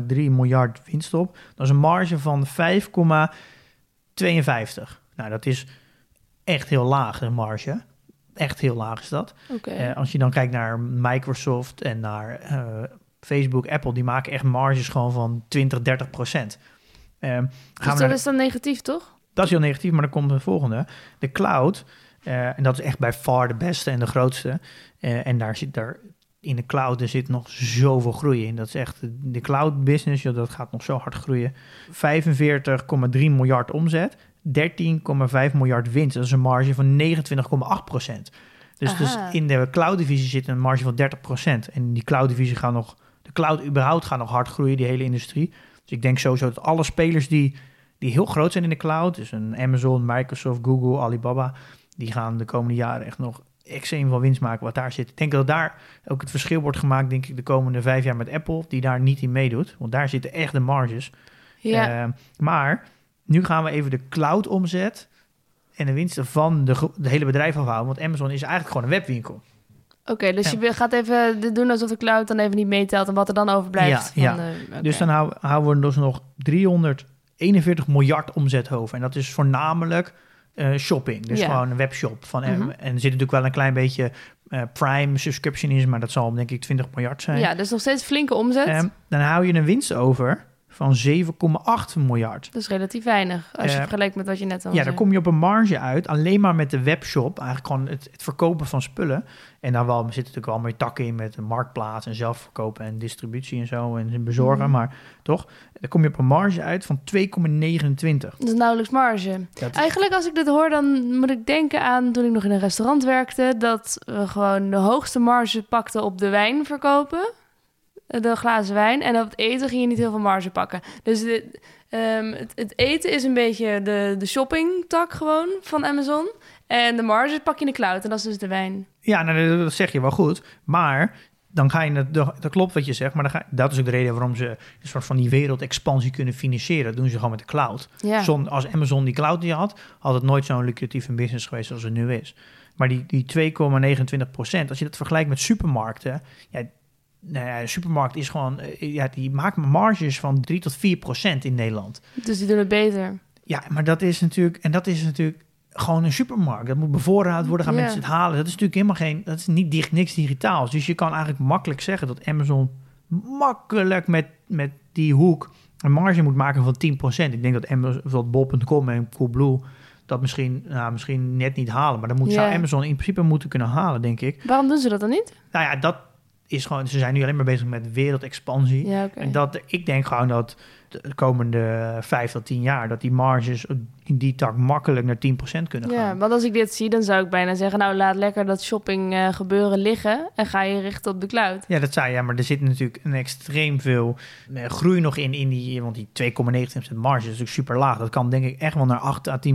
21,3 miljard winst op. Dat is een marge van 5,52. Nou, dat is echt heel laag, de marge. Echt heel laag is dat. Eh, als je dan kijkt naar Microsoft en naar eh, Facebook, Apple, die maken echt marges gewoon van 20, 30 procent. Eh, gaan dus naar dat de- is dan negatief, toch? dat is heel negatief, maar dan komt de volgende. De cloud, eh, en dat is echt bij far de beste en de grootste. En daar zit daar in de cloud, er zit nog zoveel groei in. Dat is echt de cloud business, dat gaat nog zo hard groeien. 45,3 miljard omzet, 13,5 miljard winst. Dat is een marge van 29,8 procent. Dus, dus in de cloud divisie zit een marge van 30 procent. En die cloud divisie gaat nog, de cloud überhaupt gaat nog hard groeien, die hele industrie. Dus ik denk sowieso dat alle spelers die die heel groot zijn in de cloud, dus een Amazon, Microsoft, Google, Alibaba, die gaan de komende jaren echt nog extreem veel winst maken wat daar zit. Ik denk dat daar ook het verschil wordt gemaakt, denk ik, de komende vijf jaar met Apple, die daar niet in meedoet, want daar zitten echt de marges. Ja. Eh, maar nu gaan we even de cloud omzet en de winsten van de, hele bedrijf afhouden, want Amazon is eigenlijk gewoon een webwinkel. Oké, dus ja. je gaat even doen alsof de cloud dan even niet meetelt en wat er dan overblijft. Ja, van ja. de-. Dus dan hou- houden we dus nog 341 miljard omzet over. En dat is voornamelijk eh, shopping. Dus Ja. gewoon een webshop. Van, Mhm. En er zit natuurlijk wel een klein beetje eh, Prime subscription in, maar dat zal denk ik 20 miljard zijn. Ja, dus nog steeds flinke omzet. Ehm, dan hou je een winst over van 7,8 miljard. dat is relatief weinig als je Eh, vergelijkt met wat je net al Ja, zei. dan kom je op een marge uit, alleen maar met de webshop, eigenlijk gewoon het, het verkopen van spullen. En dan wel, er zitten natuurlijk wel meer takken in met een marktplaats en zelfverkopen en distributie en zo en bezorgen. Mhm. Maar toch, dan kom je op een marge uit van 2,29. Dat is nauwelijks marge. Dat- Eigenlijk als ik dit hoor, dan moet ik denken aan toen ik nog in een restaurant werkte, dat we gewoon de hoogste marge pakten op de wijn verkopen, de glazen wijn, en op het eten ging je niet heel veel marge pakken. Dus de, ehm, het, het eten is een beetje de, de shoppingtak gewoon van Amazon. En de marge pak je in de cloud en dat is dus de wijn. Ja, nou, dat- zeg je wel goed. Maar dan ga je, het- dat klopt wat je zegt, maar dan ga, dat is ook de reden waarom ze een soort van die wereldexpansie kunnen financieren. Dat doen ze gewoon met de cloud. Ja, Zon, als Amazon die cloud niet had, had het nooit zo'n lucratieve business geweest als het nu is. Maar die, die 2,29 procent, als je dat vergelijkt met supermarkten, ja, nou ja, de supermarkt is gewoon, eh, ja, die maakt marges van 3 tot 4 procent in Nederland. dus die doen het beter. Ja, maar dat is natuurlijk, en dat is natuurlijk gewoon een supermarkt. Dat moet bevoorraad worden, gaan mensen het halen. Dat is natuurlijk helemaal geen, dat is niet dig- niks digitaals. Dus je kan eigenlijk makkelijk zeggen dat Amazon makkelijk met, met die hoek een marge moet maken van 10%. Ik denk dat Amazon, dat Bol.com en Coolblue dat misschien, nou, misschien net niet halen. Maar dan moet, zou. Amazon in principe moeten kunnen halen, denk ik. Waarom doen ze dat dan niet? Nou ja, dat is gewoon, ze zijn nu alleen maar bezig met wereldexpansie. Ja. En dat, ik denk gewoon dat de komende vijf tot tien jaar... dat die marges in die tak makkelijk naar 10% kunnen Ja, gaan. want als ik dit zie, dan zou ik bijna zeggen... nou, laat lekker dat shopping eh, gebeuren liggen... en ga je richten op de cloud. Ja, dat zei je. Ja, maar er zit natuurlijk een extreem veel eh, groei nog in, in die... want die 2,19% marge is natuurlijk super laag. Dat kan denk ik echt wel naar 8 à 10%.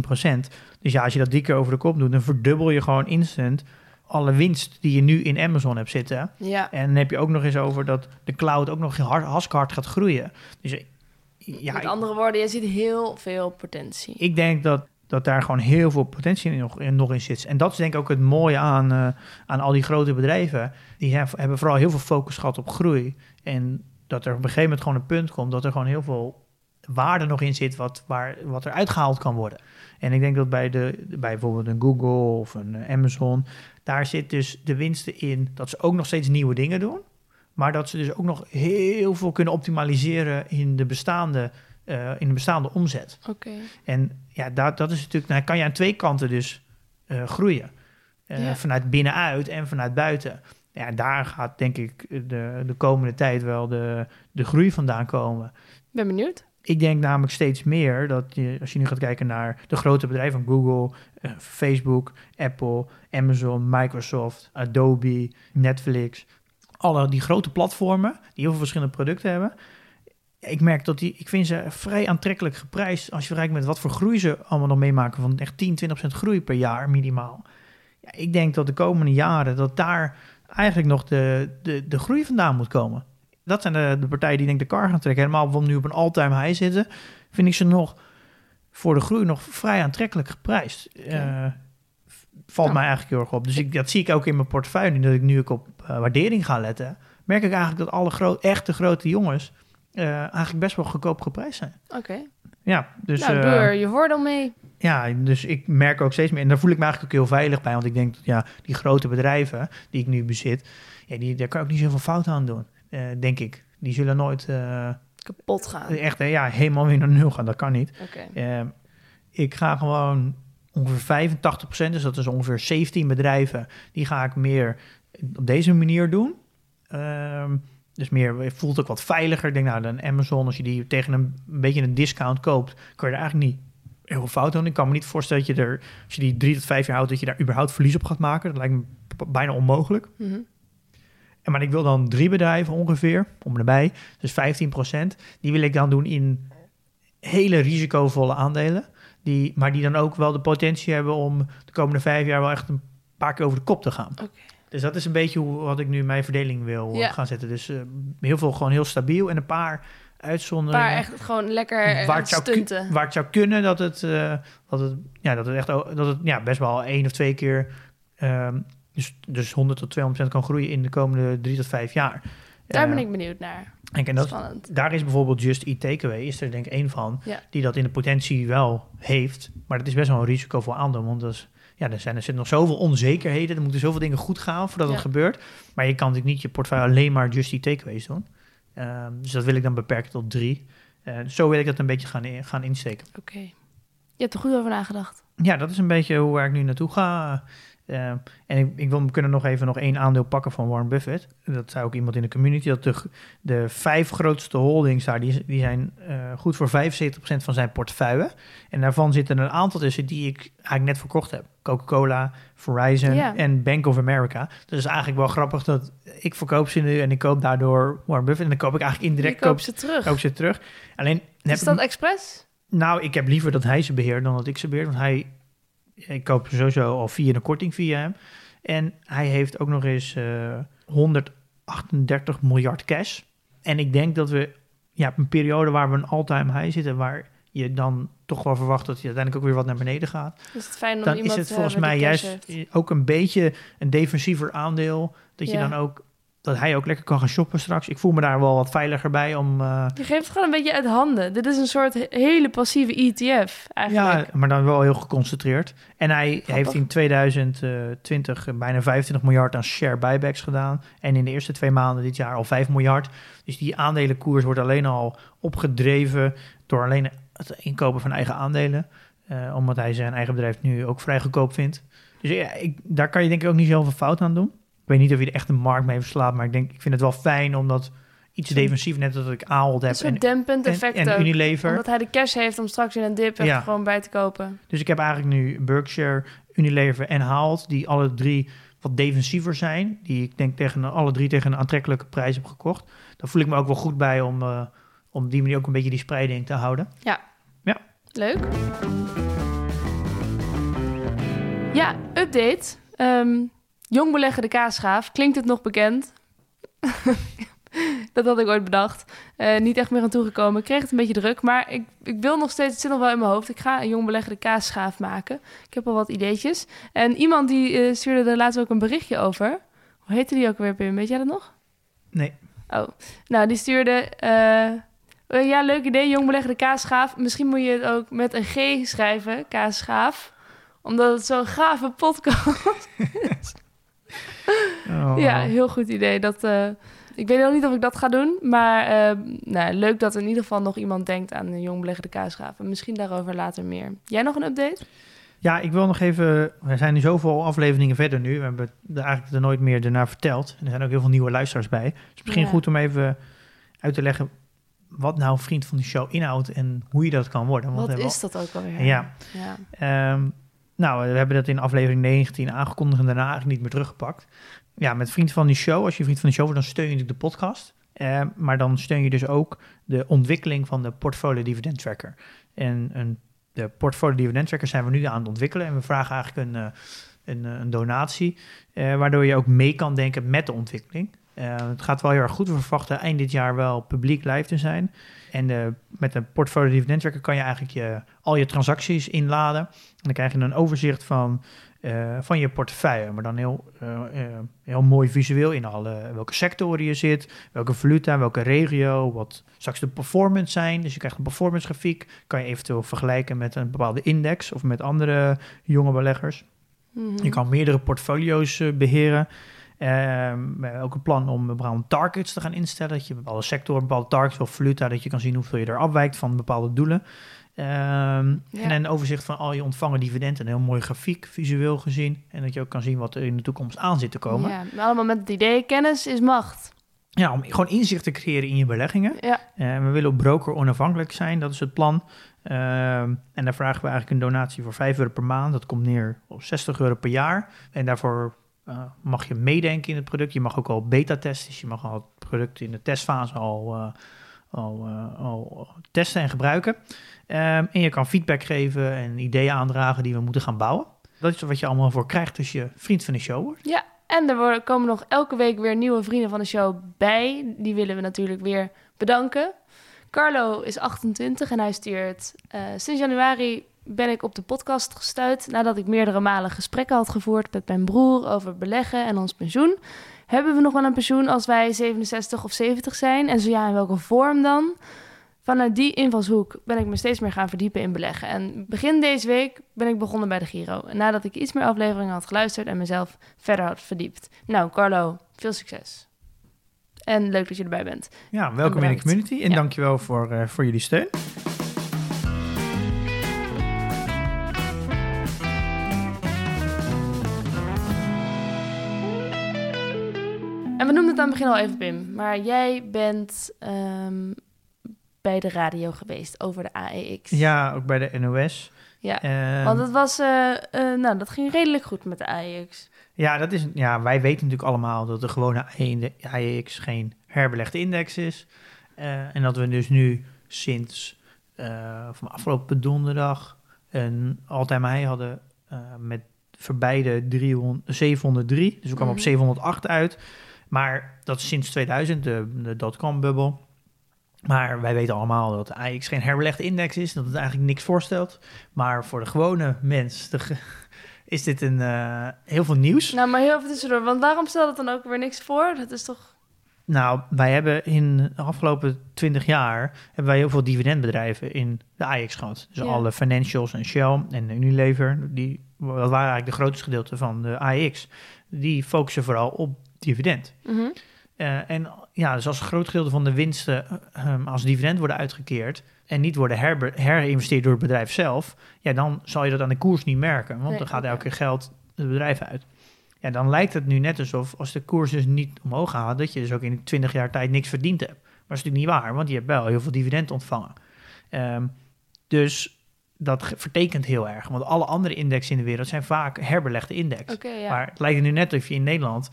Dus ja, als je dat drie keer over de kop doet... dan verdubbel je gewoon instant... alle winst die je nu in Amazon hebt zitten. Ja. En dan heb je ook nog eens over dat de cloud ook nog hard, hartstikke hard gaat groeien. Dus eh, ja, Met andere woorden, je ziet heel veel potentie. ik denk dat, dat daar gewoon heel veel potentie in nog, in, nog in zit. En dat is denk ik ook het mooie aan, eh, aan al die grote bedrijven. Die hef- hebben vooral heel veel focus gehad op groei. En dat er op een gegeven moment gewoon een punt komt dat er gewoon heel veel waarde nog in zit wat, waar, wat er uitgehaald kan worden. En ik denk dat bij, de, bij bijvoorbeeld een Google of een Amazon, daar zit dus de winsten in dat ze ook nog steeds nieuwe dingen doen. Maar dat ze dus ook nog heel veel kunnen optimaliseren in de bestaande, eh, in de bestaande omzet. Oké. En ja, dat, dat is natuurlijk, nou kan je aan twee kanten dus eh, groeien. Eh, Ja. Vanuit binnenuit en vanuit buiten. Ja, daar gaat denk ik de, de komende tijd wel de, de groei vandaan komen. Ben benieuwd. Ik denk namelijk steeds meer dat je, als je nu gaat kijken naar de grote bedrijven van Google, Facebook, Apple, Amazon, Microsoft, Adobe, Netflix, alle die grote platformen die heel veel verschillende producten hebben. Ik merk dat die, ik vind ze vrij aantrekkelijk geprijsd als je vergelijkt met wat voor groei ze allemaal nog meemaken van echt 10, 20% groei per jaar minimaal. Ja, ik denk dat de komende jaren dat daar eigenlijk nog de, de, de groei vandaan moet komen. Dat zijn de, de partijen die denk ik de kar gaan trekken. Helemaal omdat we nu op een all-time high zitten, vind ik ze nog voor de groei nog vrij aantrekkelijk geprijsd. Eh, valt Ja. mij eigenlijk heel erg op. Dus ik, dat zie ik ook in mijn portefeuille. nu Dat ik nu ook op eh, waardering ga letten, merk ik eigenlijk dat alle gro echte grote jongens eh, eigenlijk best wel goedkoop geprijsd zijn. Oké. Ja, dus, nou, eh, doe er je voordeel mee. ja, dus ik merk ook steeds meer, en daar voel ik me eigenlijk ook heel veilig bij, want ik denk dat ja, die grote bedrijven die ik nu bezit, ja, die, daar kan ik niet zoveel fout aan doen, denk ik. Die zullen nooit Kapot gaan. echt ja, helemaal weer naar nul gaan, dat kan niet. Oké. Ik ga gewoon ongeveer 85%, dus dat is ongeveer 17 bedrijven, die ga ik meer op deze manier doen. Ehm, dus meer, voelt ook wat veiliger. Ik denk, nou, dan Amazon, als je die tegen een, een beetje een discount koopt, kun je er eigenlijk niet heel veel fout doen. Ik kan me niet voorstellen dat je er, als je die drie tot vijf jaar houdt, dat je daar überhaupt verlies op gaat maken. Dat lijkt me bijna onmogelijk. Mhm. En maar ik wil dan drie bedrijven ongeveer, om erbij, dus 15%. Die wil ik dan doen in hele risicovolle aandelen. Die, maar die dan ook wel de potentie hebben om de komende vijf jaar wel echt een paar keer over de kop te gaan. Dus dat is een beetje hoe, wat ik nu mijn verdeling wil eh, Ja. gaan zetten. Dus eh, heel veel gewoon heel stabiel en een paar uitzonderingen. paar echt gewoon lekker eh, waar, het zou, stunten. waar het zou kunnen dat het, eh, dat het, ja, dat het echt dat het, ja, best wel één of twee keer ehm, dus, dus 100 tot 200% kan groeien in de komende drie tot vijf jaar. Daar Eh, ben ik benieuwd naar. En, en dat, Spannend. daar is bijvoorbeeld Just Eat Takeaway, is er denk ik één van, Ja. die dat in de potentie wel heeft. Maar dat is best wel een risico voor aandeel, want dat is, ja, er, zijn, er zitten nog zoveel onzekerheden. Er moeten zoveel dingen goed gaan voordat Ja. het gebeurt. Maar je kan natuurlijk niet je portefeuille alleen maar Just Eat Takeaways doen. Ehm, dus dat wil ik dan beperken tot drie. Eh, zo wil ik dat een beetje gaan, in- gaan insteken. Oké. Je hebt er goed over nagedacht. Ja, dat is een beetje hoe waar ik nu naartoe ga. Eh, en ik, ik wil, kunnen nog even nog één aandeel pakken van Warren Buffett. Dat zei ook iemand in de community. Dat de, vijf grootste holdings daar, die, die zijn eh, goed voor 75% van zijn portefeuille. En daarvan zitten een aantal tussen die ik eigenlijk net verkocht heb. Coca-Cola, Verizon en Bank of America. Dus is eigenlijk wel grappig dat ik verkoop ze nu en ik koop daardoor Warren Buffett. En dan koop ik eigenlijk indirect koop, ze terug. koop ze terug. Alleen heb Is ik- dat expres? nou, ik heb liever dat hij ze beheert dan dat ik ze beheer. Want hij, ik koop sowieso al via een korting via hem. En hij heeft ook nog eens eh 138 miljard cash. En ik denk dat we ja, op een periode waar we een all-time high zitten, waar je dan toch wel verwacht dat hij uiteindelijk ook weer wat naar beneden gaat. Is het fijn om Dan is het volgens hebben mij juist heeft? ook een beetje een defensiever aandeel. Dat je dan ook, dat hij ook lekker kan gaan shoppen straks. Ik voel me daar wel wat veiliger bij om... eh, Je geeft het gewoon een beetje uit handen. Dit is een soort he- hele passieve ETF eigenlijk. Ja, maar dan wel heel geconcentreerd. En hij heeft in 2020 bijna 25 miljard aan share buybacks gedaan. En in de eerste twee maanden dit jaar al 5 miljard. Dus die aandelenkoers wordt alleen al opgedreven door alleen het inkopen van eigen aandelen. Eh, omdat hij zijn eigen bedrijf nu ook vrij goedkoop vindt. Dus ja, ik, daar kan je denk ik ook niet zoveel fout aan doen. Ik weet niet of je er echt een markt mee verslaat, maar ik denk, ik vind het wel fijn omdat iets defensief, net dat ik Ahold Een heb soort en, dempend en, effect en. Unilever. Omdat hij de cash heeft om straks in een dip Ja. gewoon bij te kopen. Dus ik heb eigenlijk nu Berkshire, Unilever en Haalt, die alle drie wat defensiever zijn. Die ik denk tegen alle drie tegen een aantrekkelijke prijs heb gekocht. Daar voel ik me ook wel goed bij om, eh, om die manier ook een beetje die spreiding te houden. Leuk. Ja, update. Ehm, Jong beleggen de kaasschaaf. Klinkt het nog bekend? dat had ik ooit bedacht. Eh, niet echt meer aan toegekomen. Ik kreeg het een beetje druk. Maar ik, ik wil nog steeds, het zit nog wel in mijn hoofd. Ik ga een jong belegger de kaasschaaf maken. Ik heb al wat ideetjes. En iemand die eh, stuurde er laatst ook een berichtje over. Hoe heette die ook weer, Pim? Weet jij dat nog? Nee. Oh, nou, die stuurde... eh, ja, leuk idee, jong belegger de kaasschaaf. Misschien moet je het ook met een G schrijven, kaasschaaf. Omdat het zo'n gave podcast Oh. Ja, heel goed idee. Dat, eh, ik weet nog niet of ik dat ga doen. Maar eh, nou, leuk dat in ieder geval nog iemand denkt aan een jong beleggende kaasschaven. Misschien daarover later meer. Jij nog een update? Ja, ik wil nog even... We zijn nu zoveel afleveringen verder nu. We hebben er eigenlijk er nooit meer daarna verteld. En er zijn ook heel veel nieuwe luisteraars bij. Dus misschien Ja. goed om even uit te leggen... wat nou vriend van de show inhoudt en hoe je dat kan worden. Want Wat is dat ook alweer? Ja. ja. Ehm, nou, we hebben dat in aflevering 19 aangekondigd en daarna eigenlijk niet meer teruggepakt. Ja, met vriend van de show, als je vriend van de show wordt, dan steun je natuurlijk de podcast. Ehm, maar dan steun je dus ook de ontwikkeling van de portfolio dividend tracker. En een, de portfolio dividend tracker zijn we nu aan het ontwikkelen. En we vragen eigenlijk een, eh, een, eh, een donatie, eh, waardoor je ook mee kan denken met de ontwikkeling. Eh, het gaat wel heel erg goed. We verwachten eind dit jaar wel publiek live te zijn. En eh, met een portfolio dividend tracker kan je eigenlijk je, al je transacties inladen. En dan krijg je een overzicht van, eh, van je portefeuille. Maar dan heel, heel mooi visueel in alle, welke sectoren je zit, welke valuta, welke regio, wat straks de performance zijn. Dus je krijgt een performance grafiek. Kan je eventueel vergelijken met een bepaalde index of met andere jonge beleggers. Mhm. Je kan meerdere portfolio's eh, beheren. Ehm, we hebben ook een plan om bepaalde targets te gaan instellen. Dat je bepaalde sectoren, bepaalde targets of valuta, dat je kan zien hoeveel je er afwijkt van bepaalde doelen. Ehm, Ja. En een overzicht van al je ontvangen dividenden. Een heel mooi grafiek, visueel gezien. En dat je ook kan zien wat er in de toekomst aan zit te komen. Ja, Ja, maar allemaal met het idee, kennis is macht. om gewoon inzicht te creëren in je beleggingen. Ja, Eh, we willen op broker onafhankelijk zijn, dat is het plan. Ehm, en daar vragen we eigenlijk een donatie voor 5 euro per maand. Dat komt neer op 60 euro per jaar. En daarvoor eh, mag je meedenken in het product. Je mag ook al beta testen. Dus je mag al het product in de testfase al, eh, al, eh, al testen en gebruiken. Ehm, en je kan feedback geven en ideeën aandragen die we moeten gaan bouwen. Dat is wat je allemaal voor krijgt als je vriend van de show wordt. ja. En er komen nog elke week weer nieuwe vrienden van de show bij. Die willen we natuurlijk weer bedanken. Carlo is 28 en hij stuurt... sinds januari ben ik op de podcast gestuurd... nadat ik meerdere malen gesprekken had gevoerd met mijn broer... over beleggen en ons pensioen. Hebben we nog wel een pensioen als wij 67 of 70 zijn? En zo ja, in welke vorm dan? Vanuit die invalshoek ben ik me steeds meer gaan verdiepen in beleggen. En begin deze week ben ik begonnen bij de Giro. Nadat ik iets meer afleveringen had geluisterd en mezelf verder had verdiept. Nou, Carlo, veel succes. En leuk dat je erbij bent. Ja, welkom in de community en Ja. dankjewel voor, eh, voor jullie steun. En we noemden het aan het begin al even, Pim. Maar jij bent ehm, bij de radio geweest over de AEX. Ja, ook bij de NOS. Ja, Ehm, Want het was, eh, eh, nou, dat ging redelijk goed met de AEX. Ja, dat is, ja, wij weten natuurlijk allemaal dat de gewone AEX geen herbelegde index is. Eh, en dat we dus nu sinds van afgelopen donderdag een all-time high hadden met voorbij de 300, 703. Dus we kwamen Mhm. op 708 uit. Maar dat is sinds 2000, de, de dotcom-bubbel. Maar wij weten allemaal dat AX geen herbelegde index is. Dat het eigenlijk niks voorstelt. Maar voor de gewone mens de is dit een, eh, heel veel nieuws. Nou, maar heel even tussendoor. Want waarom stelt het dan ook weer niks voor? Dat is toch... Nou, wij hebben in de afgelopen 20 jaar hebben wij heel veel dividendbedrijven in de AX gehad. Dus Ja. alle financials en Shell en Unilever, die dat waren eigenlijk de grootste gedeelte van de AX. Die focussen vooral op dividend. Mhm. Eh, en ja, dus als een groot gedeelte van de winsten eh, ehm, als dividend worden uitgekeerd en niet worden herbe- herinvesteerd door het bedrijf zelf, ja, dan zal je dat aan de koers niet merken, want Nee, dan gaat elke keer geld het bedrijf uit. Ja, dan lijkt het nu net alsof als de koers dus niet omhoog gaat, dat je dus ook in 20 jaar tijd niks verdiend hebt. Maar dat is natuurlijk niet waar, want je hebt wel heel veel dividend ontvangen. Ehm, dus dat vertekent heel erg, want alle andere indexen in de wereld zijn vaak herbelegde index. Ja. Maar het lijkt er nu net of je in Nederland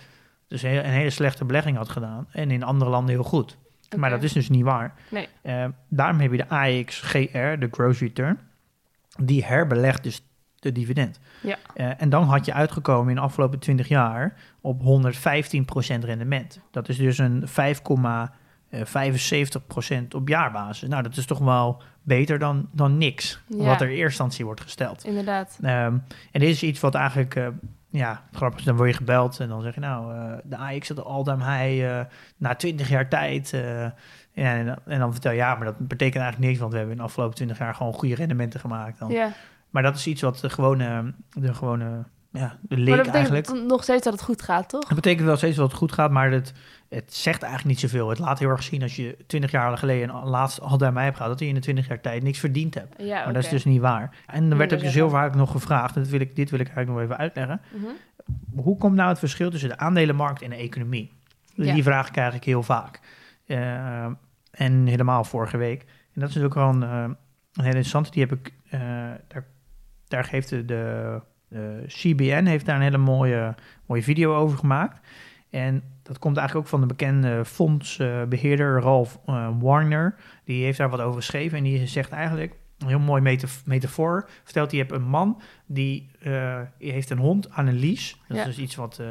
dus een een hele slechte belegging had gedaan en in andere landen heel goed. Maar dat is dus niet waar. Nee. Eh, daarom heb je de AXGR, de Gross Return. Die herbelegt dus de dividend. Ja. Eh, en dan had je uitgekomen in de afgelopen 20 jaar op 115% rendement. Dat is dus een 5,75% op jaarbasis. Nou, dat is toch wel beter dan, dan niks, Ja. wat er in eerste instantie wordt gesteld. Inderdaad. Ehm, en dit is iets wat eigenlijk, eh, ja, grappig is, dan word je gebeld en dan zeg je nou, eh, de AX had de all-time high eh, na 20 jaar tijd. eh, en, dan- en dan vertel je, ja, maar dat betekent eigenlijk niks, want we hebben in de afgelopen 20 jaar gewoon goede rendementen gemaakt. Dan. Maar dat is iets wat de gewone, de gewone, ja, de leek Maar dat betekent eigenlijk. nog steeds dat het goed gaat, toch? Dat betekent wel steeds dat het goed gaat, maar het, het zegt eigenlijk niet zoveel. Het laat heel erg zien als je 20 jaar geleden een laatste all-time high hebt gehad, dat je in de 20 jaar tijd niks verdiend hebt. Ja, Maar dat is dus niet waar. En dan werd ook dus heel vaak nog gevraagd, en dat wil ik, dit wil ik eigenlijk nog even uitleggen. Mhm. Hoe komt nou het verschil tussen de aandelenmarkt en de economie? Ja. Die vraag krijg ik heel vaak. Eh, en helemaal vorige week. En dat is natuurlijk wel een, eh, een hele interessante. Die heb ik, eh, daar, daar geeft de, de, de CBN heeft daar een hele mooie, mooie video over gemaakt. En dat komt eigenlijk ook van de bekende fondsbeheerder Ralph eh, Warner. Die heeft daar wat over geschreven. En die zegt eigenlijk, een heel mooi metaf- metafoor, vertelt hij, je hebt een man die eh, heeft een hond aan een leash. Dat Ja. is dus iets wat... eh,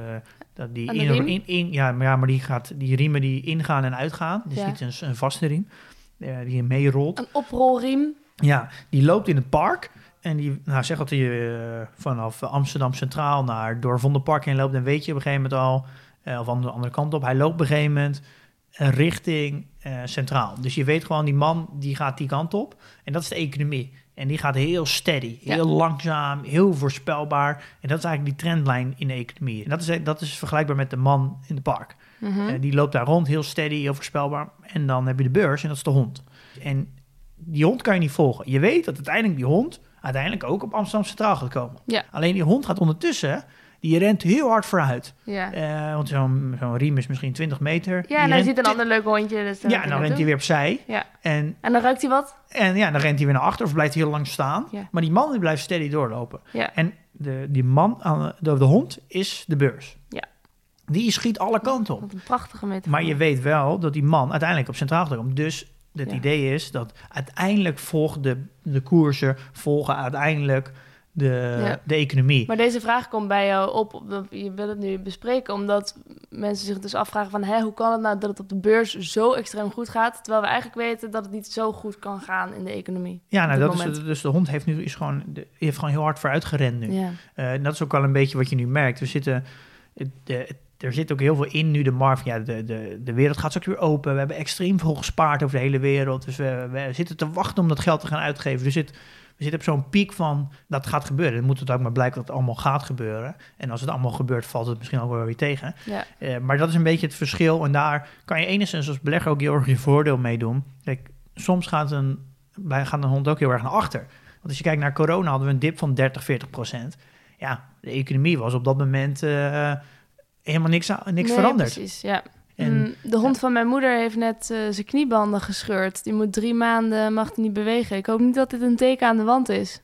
dat die in, in, in- ja, maar, ja, maar die, gaat, die riemen die ingaan en uitgaan. Dus Ja. niet een, een vaste riem. eh, die meerolt. Een oprolriem. Ja, die loopt in het park. En die, nou zeg dat hij eh, vanaf Amsterdam Centraal naar door Vondelpark heen loopt. Dan weet je op een gegeven moment al, eh, of aan de andere kant op. Hij loopt op een gegeven moment eh, richting eh, Centraal. Dus je weet gewoon, die man die gaat die kant op. En dat is de economie. En die gaat heel steady, Ja. heel langzaam, heel voorspelbaar. En dat is eigenlijk die trendlijn in de economie. En dat is, dat is vergelijkbaar met de man in het park. Mhm. Die loopt daar rond, heel steady, heel voorspelbaar. En dan heb je de beurs en dat is de hond. En die hond kan je niet volgen. Je weet dat uiteindelijk die hond uiteindelijk ook op Amsterdam Centraal gaat komen. Ja. Alleen die hond gaat ondertussen, die rent heel hard vooruit. Ja. Eh, want zo'n zo'n riem is misschien 20 meter. Ja, en hij rent ziet een ander leuk hondje. Dus Ja, en dan rent hij weer opzij. Ja. En, En dan ruikt hij wat? en ja, dan rent hij weer naar achter of blijft hij heel lang staan. Ja. Maar die man die blijft steady doorlopen. Ja. En de, die man, de, de hond, is de beurs. Ja. Die schiet alle kanten op. Wat een prachtige metafoor. Maar je weet wel dat die man uiteindelijk op centraal komen. Dus het Ja. idee is dat uiteindelijk volgt de, de koersen, volgen uiteindelijk de, Ja. de economie. Maar deze vraag komt bij jou op, op- je wil het nu bespreken, omdat mensen zich dus afvragen van, hè, hoe kan het nou dat het op de beurs zo extreem goed gaat, terwijl we eigenlijk weten dat het niet zo goed kan gaan in de economie. ja, nou, dat is, dus de hond heeft nu is gewoon, heeft gewoon heel hard vooruit gerend nu. Ja. Eh, en dat is ook wel een beetje wat je nu merkt. We zitten, de, er zit ook heel veel in nu de markt. Ja, de, de, de wereld gaat straks weer open. We hebben extreem veel gespaard over de hele wereld. Dus we, we zitten te wachten om dat geld te gaan uitgeven. Dus het, we zitten op zo'n piek van dat gaat gebeuren. Dan moet het ook maar blijken dat het allemaal gaat gebeuren. En als het allemaal gebeurt, valt het misschien ook wel weer tegen. Ja. Eh, maar dat is een beetje het verschil. En daar kan je enigszins als belegger ook heel erg je voordeel mee doen. Kijk, soms gaat een, gaat een hond ook heel erg naar achter. Want als je kijkt naar corona, hadden we een dip van 30, 40 procent. Ja, de economie was op dat moment eh, helemaal niks, niks Nee, veranderd. precies, ja. En- Mm, de hond van mijn moeder heeft net eh, zijn kniebanden gescheurd. Die moet drie maanden, mag niet bewegen. Ik hoop niet dat dit een teken aan de wand is.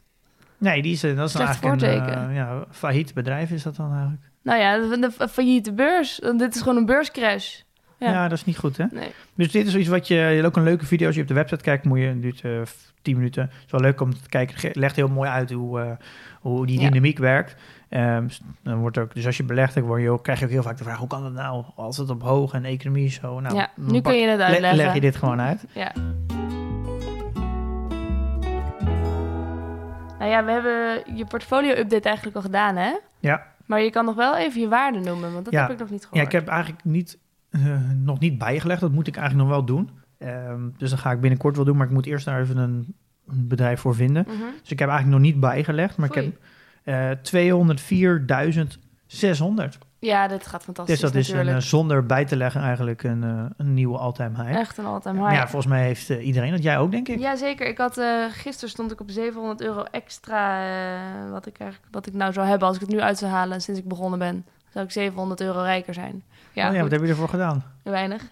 Nee, die is, eh, dat is dan Slecht eigenlijk een eh, ja, failliet bedrijf is dat dan eigenlijk. Nou ja, de failliete beurs. Dit is gewoon een beurscrash. Ja. Ja. dat is niet goed hè. Nee. Dus dit is iets wat je, je hebt ook een leuke video als je op de website kijkt, moet je, duurt eh 10 minuten. Het is wel leuk om te kijken, het legt heel mooi uit hoe, eh, hoe die Ja. dynamiek werkt. Ehm, dan wordt ook, dus als je belegt, dan word je ook, krijg je ook heel vaak de vraag, hoe kan dat nou als het op hoog en economie zo? Nou, ja, nu pak- kun je het le- uitleggen. leg je dit gewoon uit. Ja. Nou ja, we hebben je portfolio-update eigenlijk al gedaan, hè? Ja. Maar je kan nog wel even je waarde noemen, want dat Ja. heb ik nog niet Ja, gehoord. ik heb eigenlijk niet, eh, nog niet bijgelegd. Dat moet ik eigenlijk nog wel doen. Ehm, dus dat ga ik binnenkort wel doen. Maar ik moet eerst daar even een, een bedrijf voor vinden. Mhm. Dus ik heb eigenlijk nog niet bijgelegd. Maar ik heb eh 204.600. Ja, dit gaat Dus fantastisch dat is een, eh, zonder bij te leggen eigenlijk een, een nieuwe all-time high. Echt een all-time Maar high. ja, volgens mij heeft iedereen dat. Jij ook, denk ik. Ja, zeker. Ik had, eh, gisteren stond ik op 700 euro extra, wat, ik eigenlijk, wat ik nou zou hebben als ik het nu uit zou halen sinds ik begonnen ben. Zou ik 700 euro rijker zijn. Ja, oh, ja wat heb je ervoor gedaan? Weinig.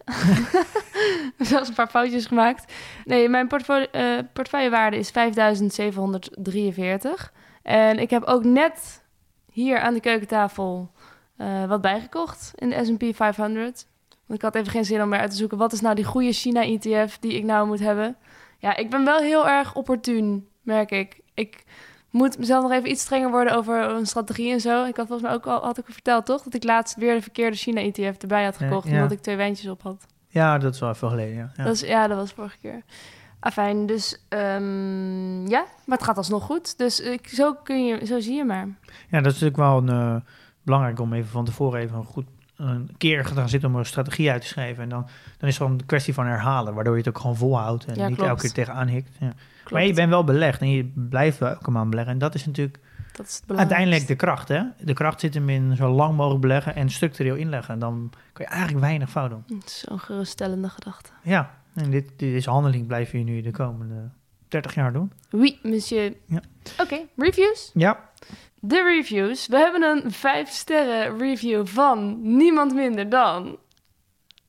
Zelfs een paar foutjes gemaakt. Nee, mijn portfolio, eh, portefeuillewaarde is 5743. En ik heb ook net hier aan de keukentafel eh, wat bijgekocht in de S&P 500. Want ik had even geen zin om meer uit te zoeken... wat is nou die goede China-ETF die ik nou moet hebben. Ja, ik ben wel heel erg opportun, merk ik. Ik moet mezelf nog even iets strenger worden over een strategie en zo. Ik had volgens mij ook al had ik verteld, toch? Dat ik laatst weer de verkeerde China-ETF erbij had gekocht... ja. omdat ik twee wijntjes op had. Ja, dat is wel even geleden, ja. ja. Dat is, ja, dat was vorige keer. Afijn, dus ehm, ja, maar het gaat alsnog goed. Dus ik, zo, kun je, zo zie je maar. Ja, dat is natuurlijk wel een, eh, belangrijk om even van tevoren even een goed een keer gaan zitten om een strategie uit te schrijven. En dan, dan is het gewoon een kwestie van herhalen, waardoor je het ook gewoon volhoudt en Ja, niet elke keer tegenaan hikt. Ja. Maar je bent wel belegd en je blijft wel elke maand beleggen. En dat is natuurlijk dat is uiteindelijk de kracht. Hè? De kracht zit hem in zo lang mogelijk beleggen en structureel inleggen. En dan kan je eigenlijk weinig fout doen. Het is Zo'n geruststellende gedachte. Ja, en dit, dit is handeling blijf je nu de komende 30 jaar doen. Oui, monsieur. Ja. Oké, reviews. Ja, De reviews. We hebben een 5 sterren review van niemand minder dan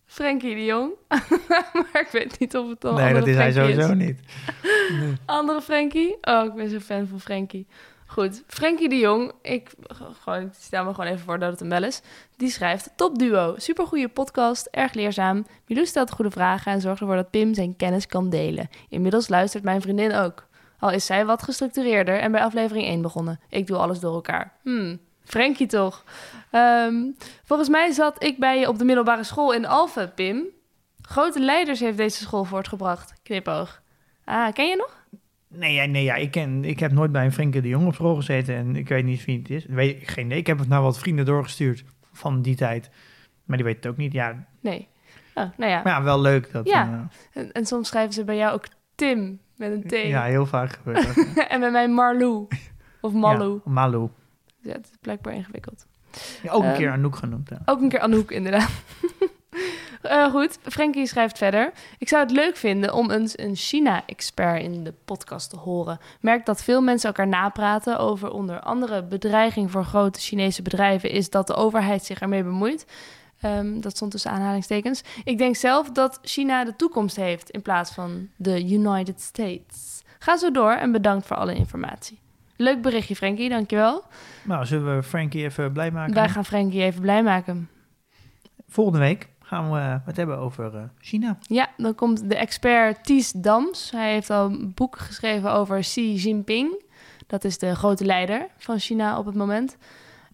Frenkie de Jong. maar ik weet niet of het dan nee, dat is hij sowieso niet. Andere Frenkie? Oh, ik ben zo'n fan van Frenkie. Goed, Frenkie de Jong, ik, gewoon, stel me gewoon even voor dat het een bel is. Die schrijft, top duo, supergoeie podcast, erg leerzaam. Milou stelt goede vragen en zorgt ervoor dat Pim zijn kennis kan delen. Inmiddels luistert mijn vriendin ook. Al is zij wat gestructureerder en bij aflevering 1 begonnen. Ik doe alles door elkaar. Hmm, Frenkie toch. Ehm, volgens mij zat ik bij je op de middelbare school in Alphen, Pim. Grote leiders heeft deze school voortgebracht. Knipoog. Ah, ken je nog? Nee, ja, nee ja, ik, ken, ik heb nooit bij een Frenkie de Jong op school gezeten en ik weet niet wie het is. Weet, ik- geen idee. Ik heb het naar wat vrienden doorgestuurd van die tijd. Maar die weten het ook niet. Ja, Nee. Oh, nou ja. maar ja, wel leuk. Dat, Ja. En, en soms schrijven ze bij jou ook Tim met een T. eh, ja, heel vaak gebeurt dat. en bij mij Marlou. Of Malou. Ja, Malou. Ja, het is blijkbaar ingewikkeld. Ja, ook een Ehm, keer Anouk genoemd. Ja. Ook een keer Anouk, inderdaad. Eh, goed, Frankie schrijft verder. Ik zou het leuk vinden om eens een China-expert in de podcast te horen. Merk dat veel mensen elkaar napraten over onder andere bedreiging voor grote Chinese bedrijven is dat de overheid zich ermee bemoeit. Ehm, dat stond tussen aanhalingstekens. Ik denk zelf dat China de toekomst heeft in plaats van de United States. Ga zo door en bedankt voor alle informatie. Leuk berichtje, Frankie, dankjewel. Nou, zullen we Frankie even blij maken? Wij gaan Frankie even blij maken. Volgende week gaan we het hebben over eh, China. Ja, dan komt de expert Ties Dams. Hij heeft al een boek geschreven over Xi Jinping. Dat is de grote leider van China op het moment.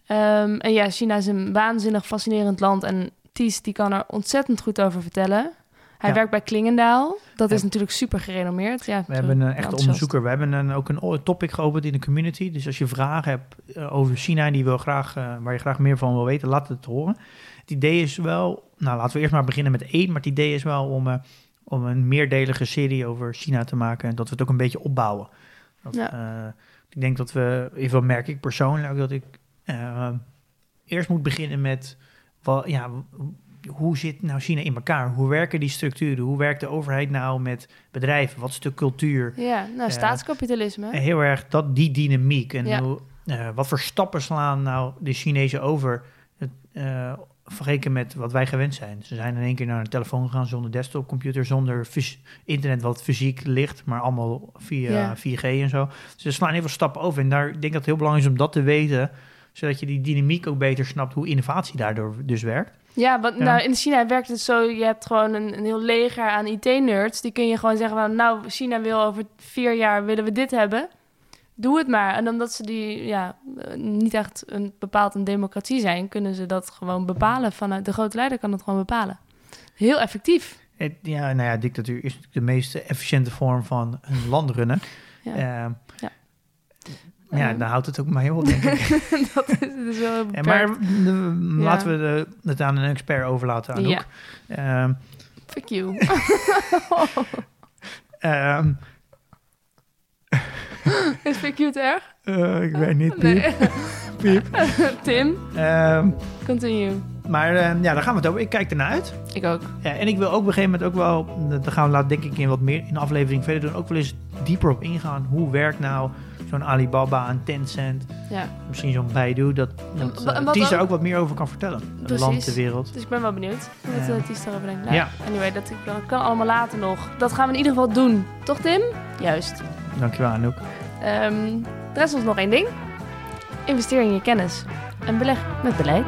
Ehm, en ja, China is een waanzinnig fascinerend land. En Ties die kan er ontzettend goed over vertellen. Hij Ja. werkt bij Klingendaal. Dat is Ja. natuurlijk super gerenommeerd. Ja, We hebben een echte onderzoeker. We hebben een, ook een topic geopend in de community. Dus als je vragen hebt eh, over China die wil graag, eh, waar je graag meer van wil weten, laat het horen. Het idee is wel, nou laten we eerst maar beginnen met één. Maar het idee is wel om, eh, om een meerdelige serie over China te maken. En dat we het ook een beetje opbouwen. Dat, Ja. eh, ik denk dat we, even merk ik persoonlijk, dat ik eh, eerst moet beginnen met, wel, ja, hoe zit nou China in elkaar? Hoe werken die structuren? Hoe werkt de overheid nou met bedrijven? Wat is de cultuur? Ja, nou, staatskapitalisme. Heel erg dat, die dynamiek. En Ja. hoe, wat voor stappen slaan nou de Chinezen over het, vergeleken met wat wij gewend zijn. Ze zijn in één keer naar een telefoon gegaan zonder desktopcomputer, zonder internet wat fysiek ligt, maar allemaal via Ja. 4G en zo. Dus ze slaan heel veel stappen over. En daar ik denk dat het heel belangrijk is om dat te weten, zodat je die dynamiek ook beter snapt hoe innovatie daardoor dus werkt. Ja, want Ja. nou in China werkt het zo, je hebt gewoon een, een heel leger aan IT-nerds. Die kun je gewoon zeggen van, nou, China wil over vier jaar willen we dit hebben. Doe het maar. En omdat ze die, ja, eh, niet echt een bepaald een democratie zijn, kunnen ze dat gewoon bepalen. Vanuit de grote leider kan dat gewoon bepalen. Heel effectief. Het, ja, nou ja, dictatuur is natuurlijk de meest efficiënte vorm van een land runnen. Ja. Ehm, Ja. ja, dan houdt het ook maar heel, denk ik. dat is, wel Ja, beperkt. maar de- laten we de, het aan een expert overlaten, Anouk. Ehm, Fuck you. ehm, is you te erg? eh, ik weet niet, piep. Nee. piep. Tim, Ehm, continue. maar ehm, ja, daar gaan we het over. Ik kijk ernaar uit. Ik ook. Ja, en ik wil ook op een gegeven moment ook wel, daar gaan we laat denk ik in wat meer in de aflevering verder doen, ook wel eens dieper op ingaan. Hoe werkt nou zo'n Alibaba, een Tencent, Ja, misschien zo'n Baidu, dat, dat En wa- en eh, wat Ties er ook- ook wat meer over kan vertellen. Het Precies. land, de wereld. dus ik ben wel benieuwd wat Ja. uh, Ties daarover denkt. Nou, Ja. Anyway, dat, dat kan allemaal later nog. Dat gaan we in ieder geval doen. Toch, Tim? Juist. Dankjewel Anouk. Ehm er rest ons nog één ding. Investeer in je kennis. En beleg met beleid.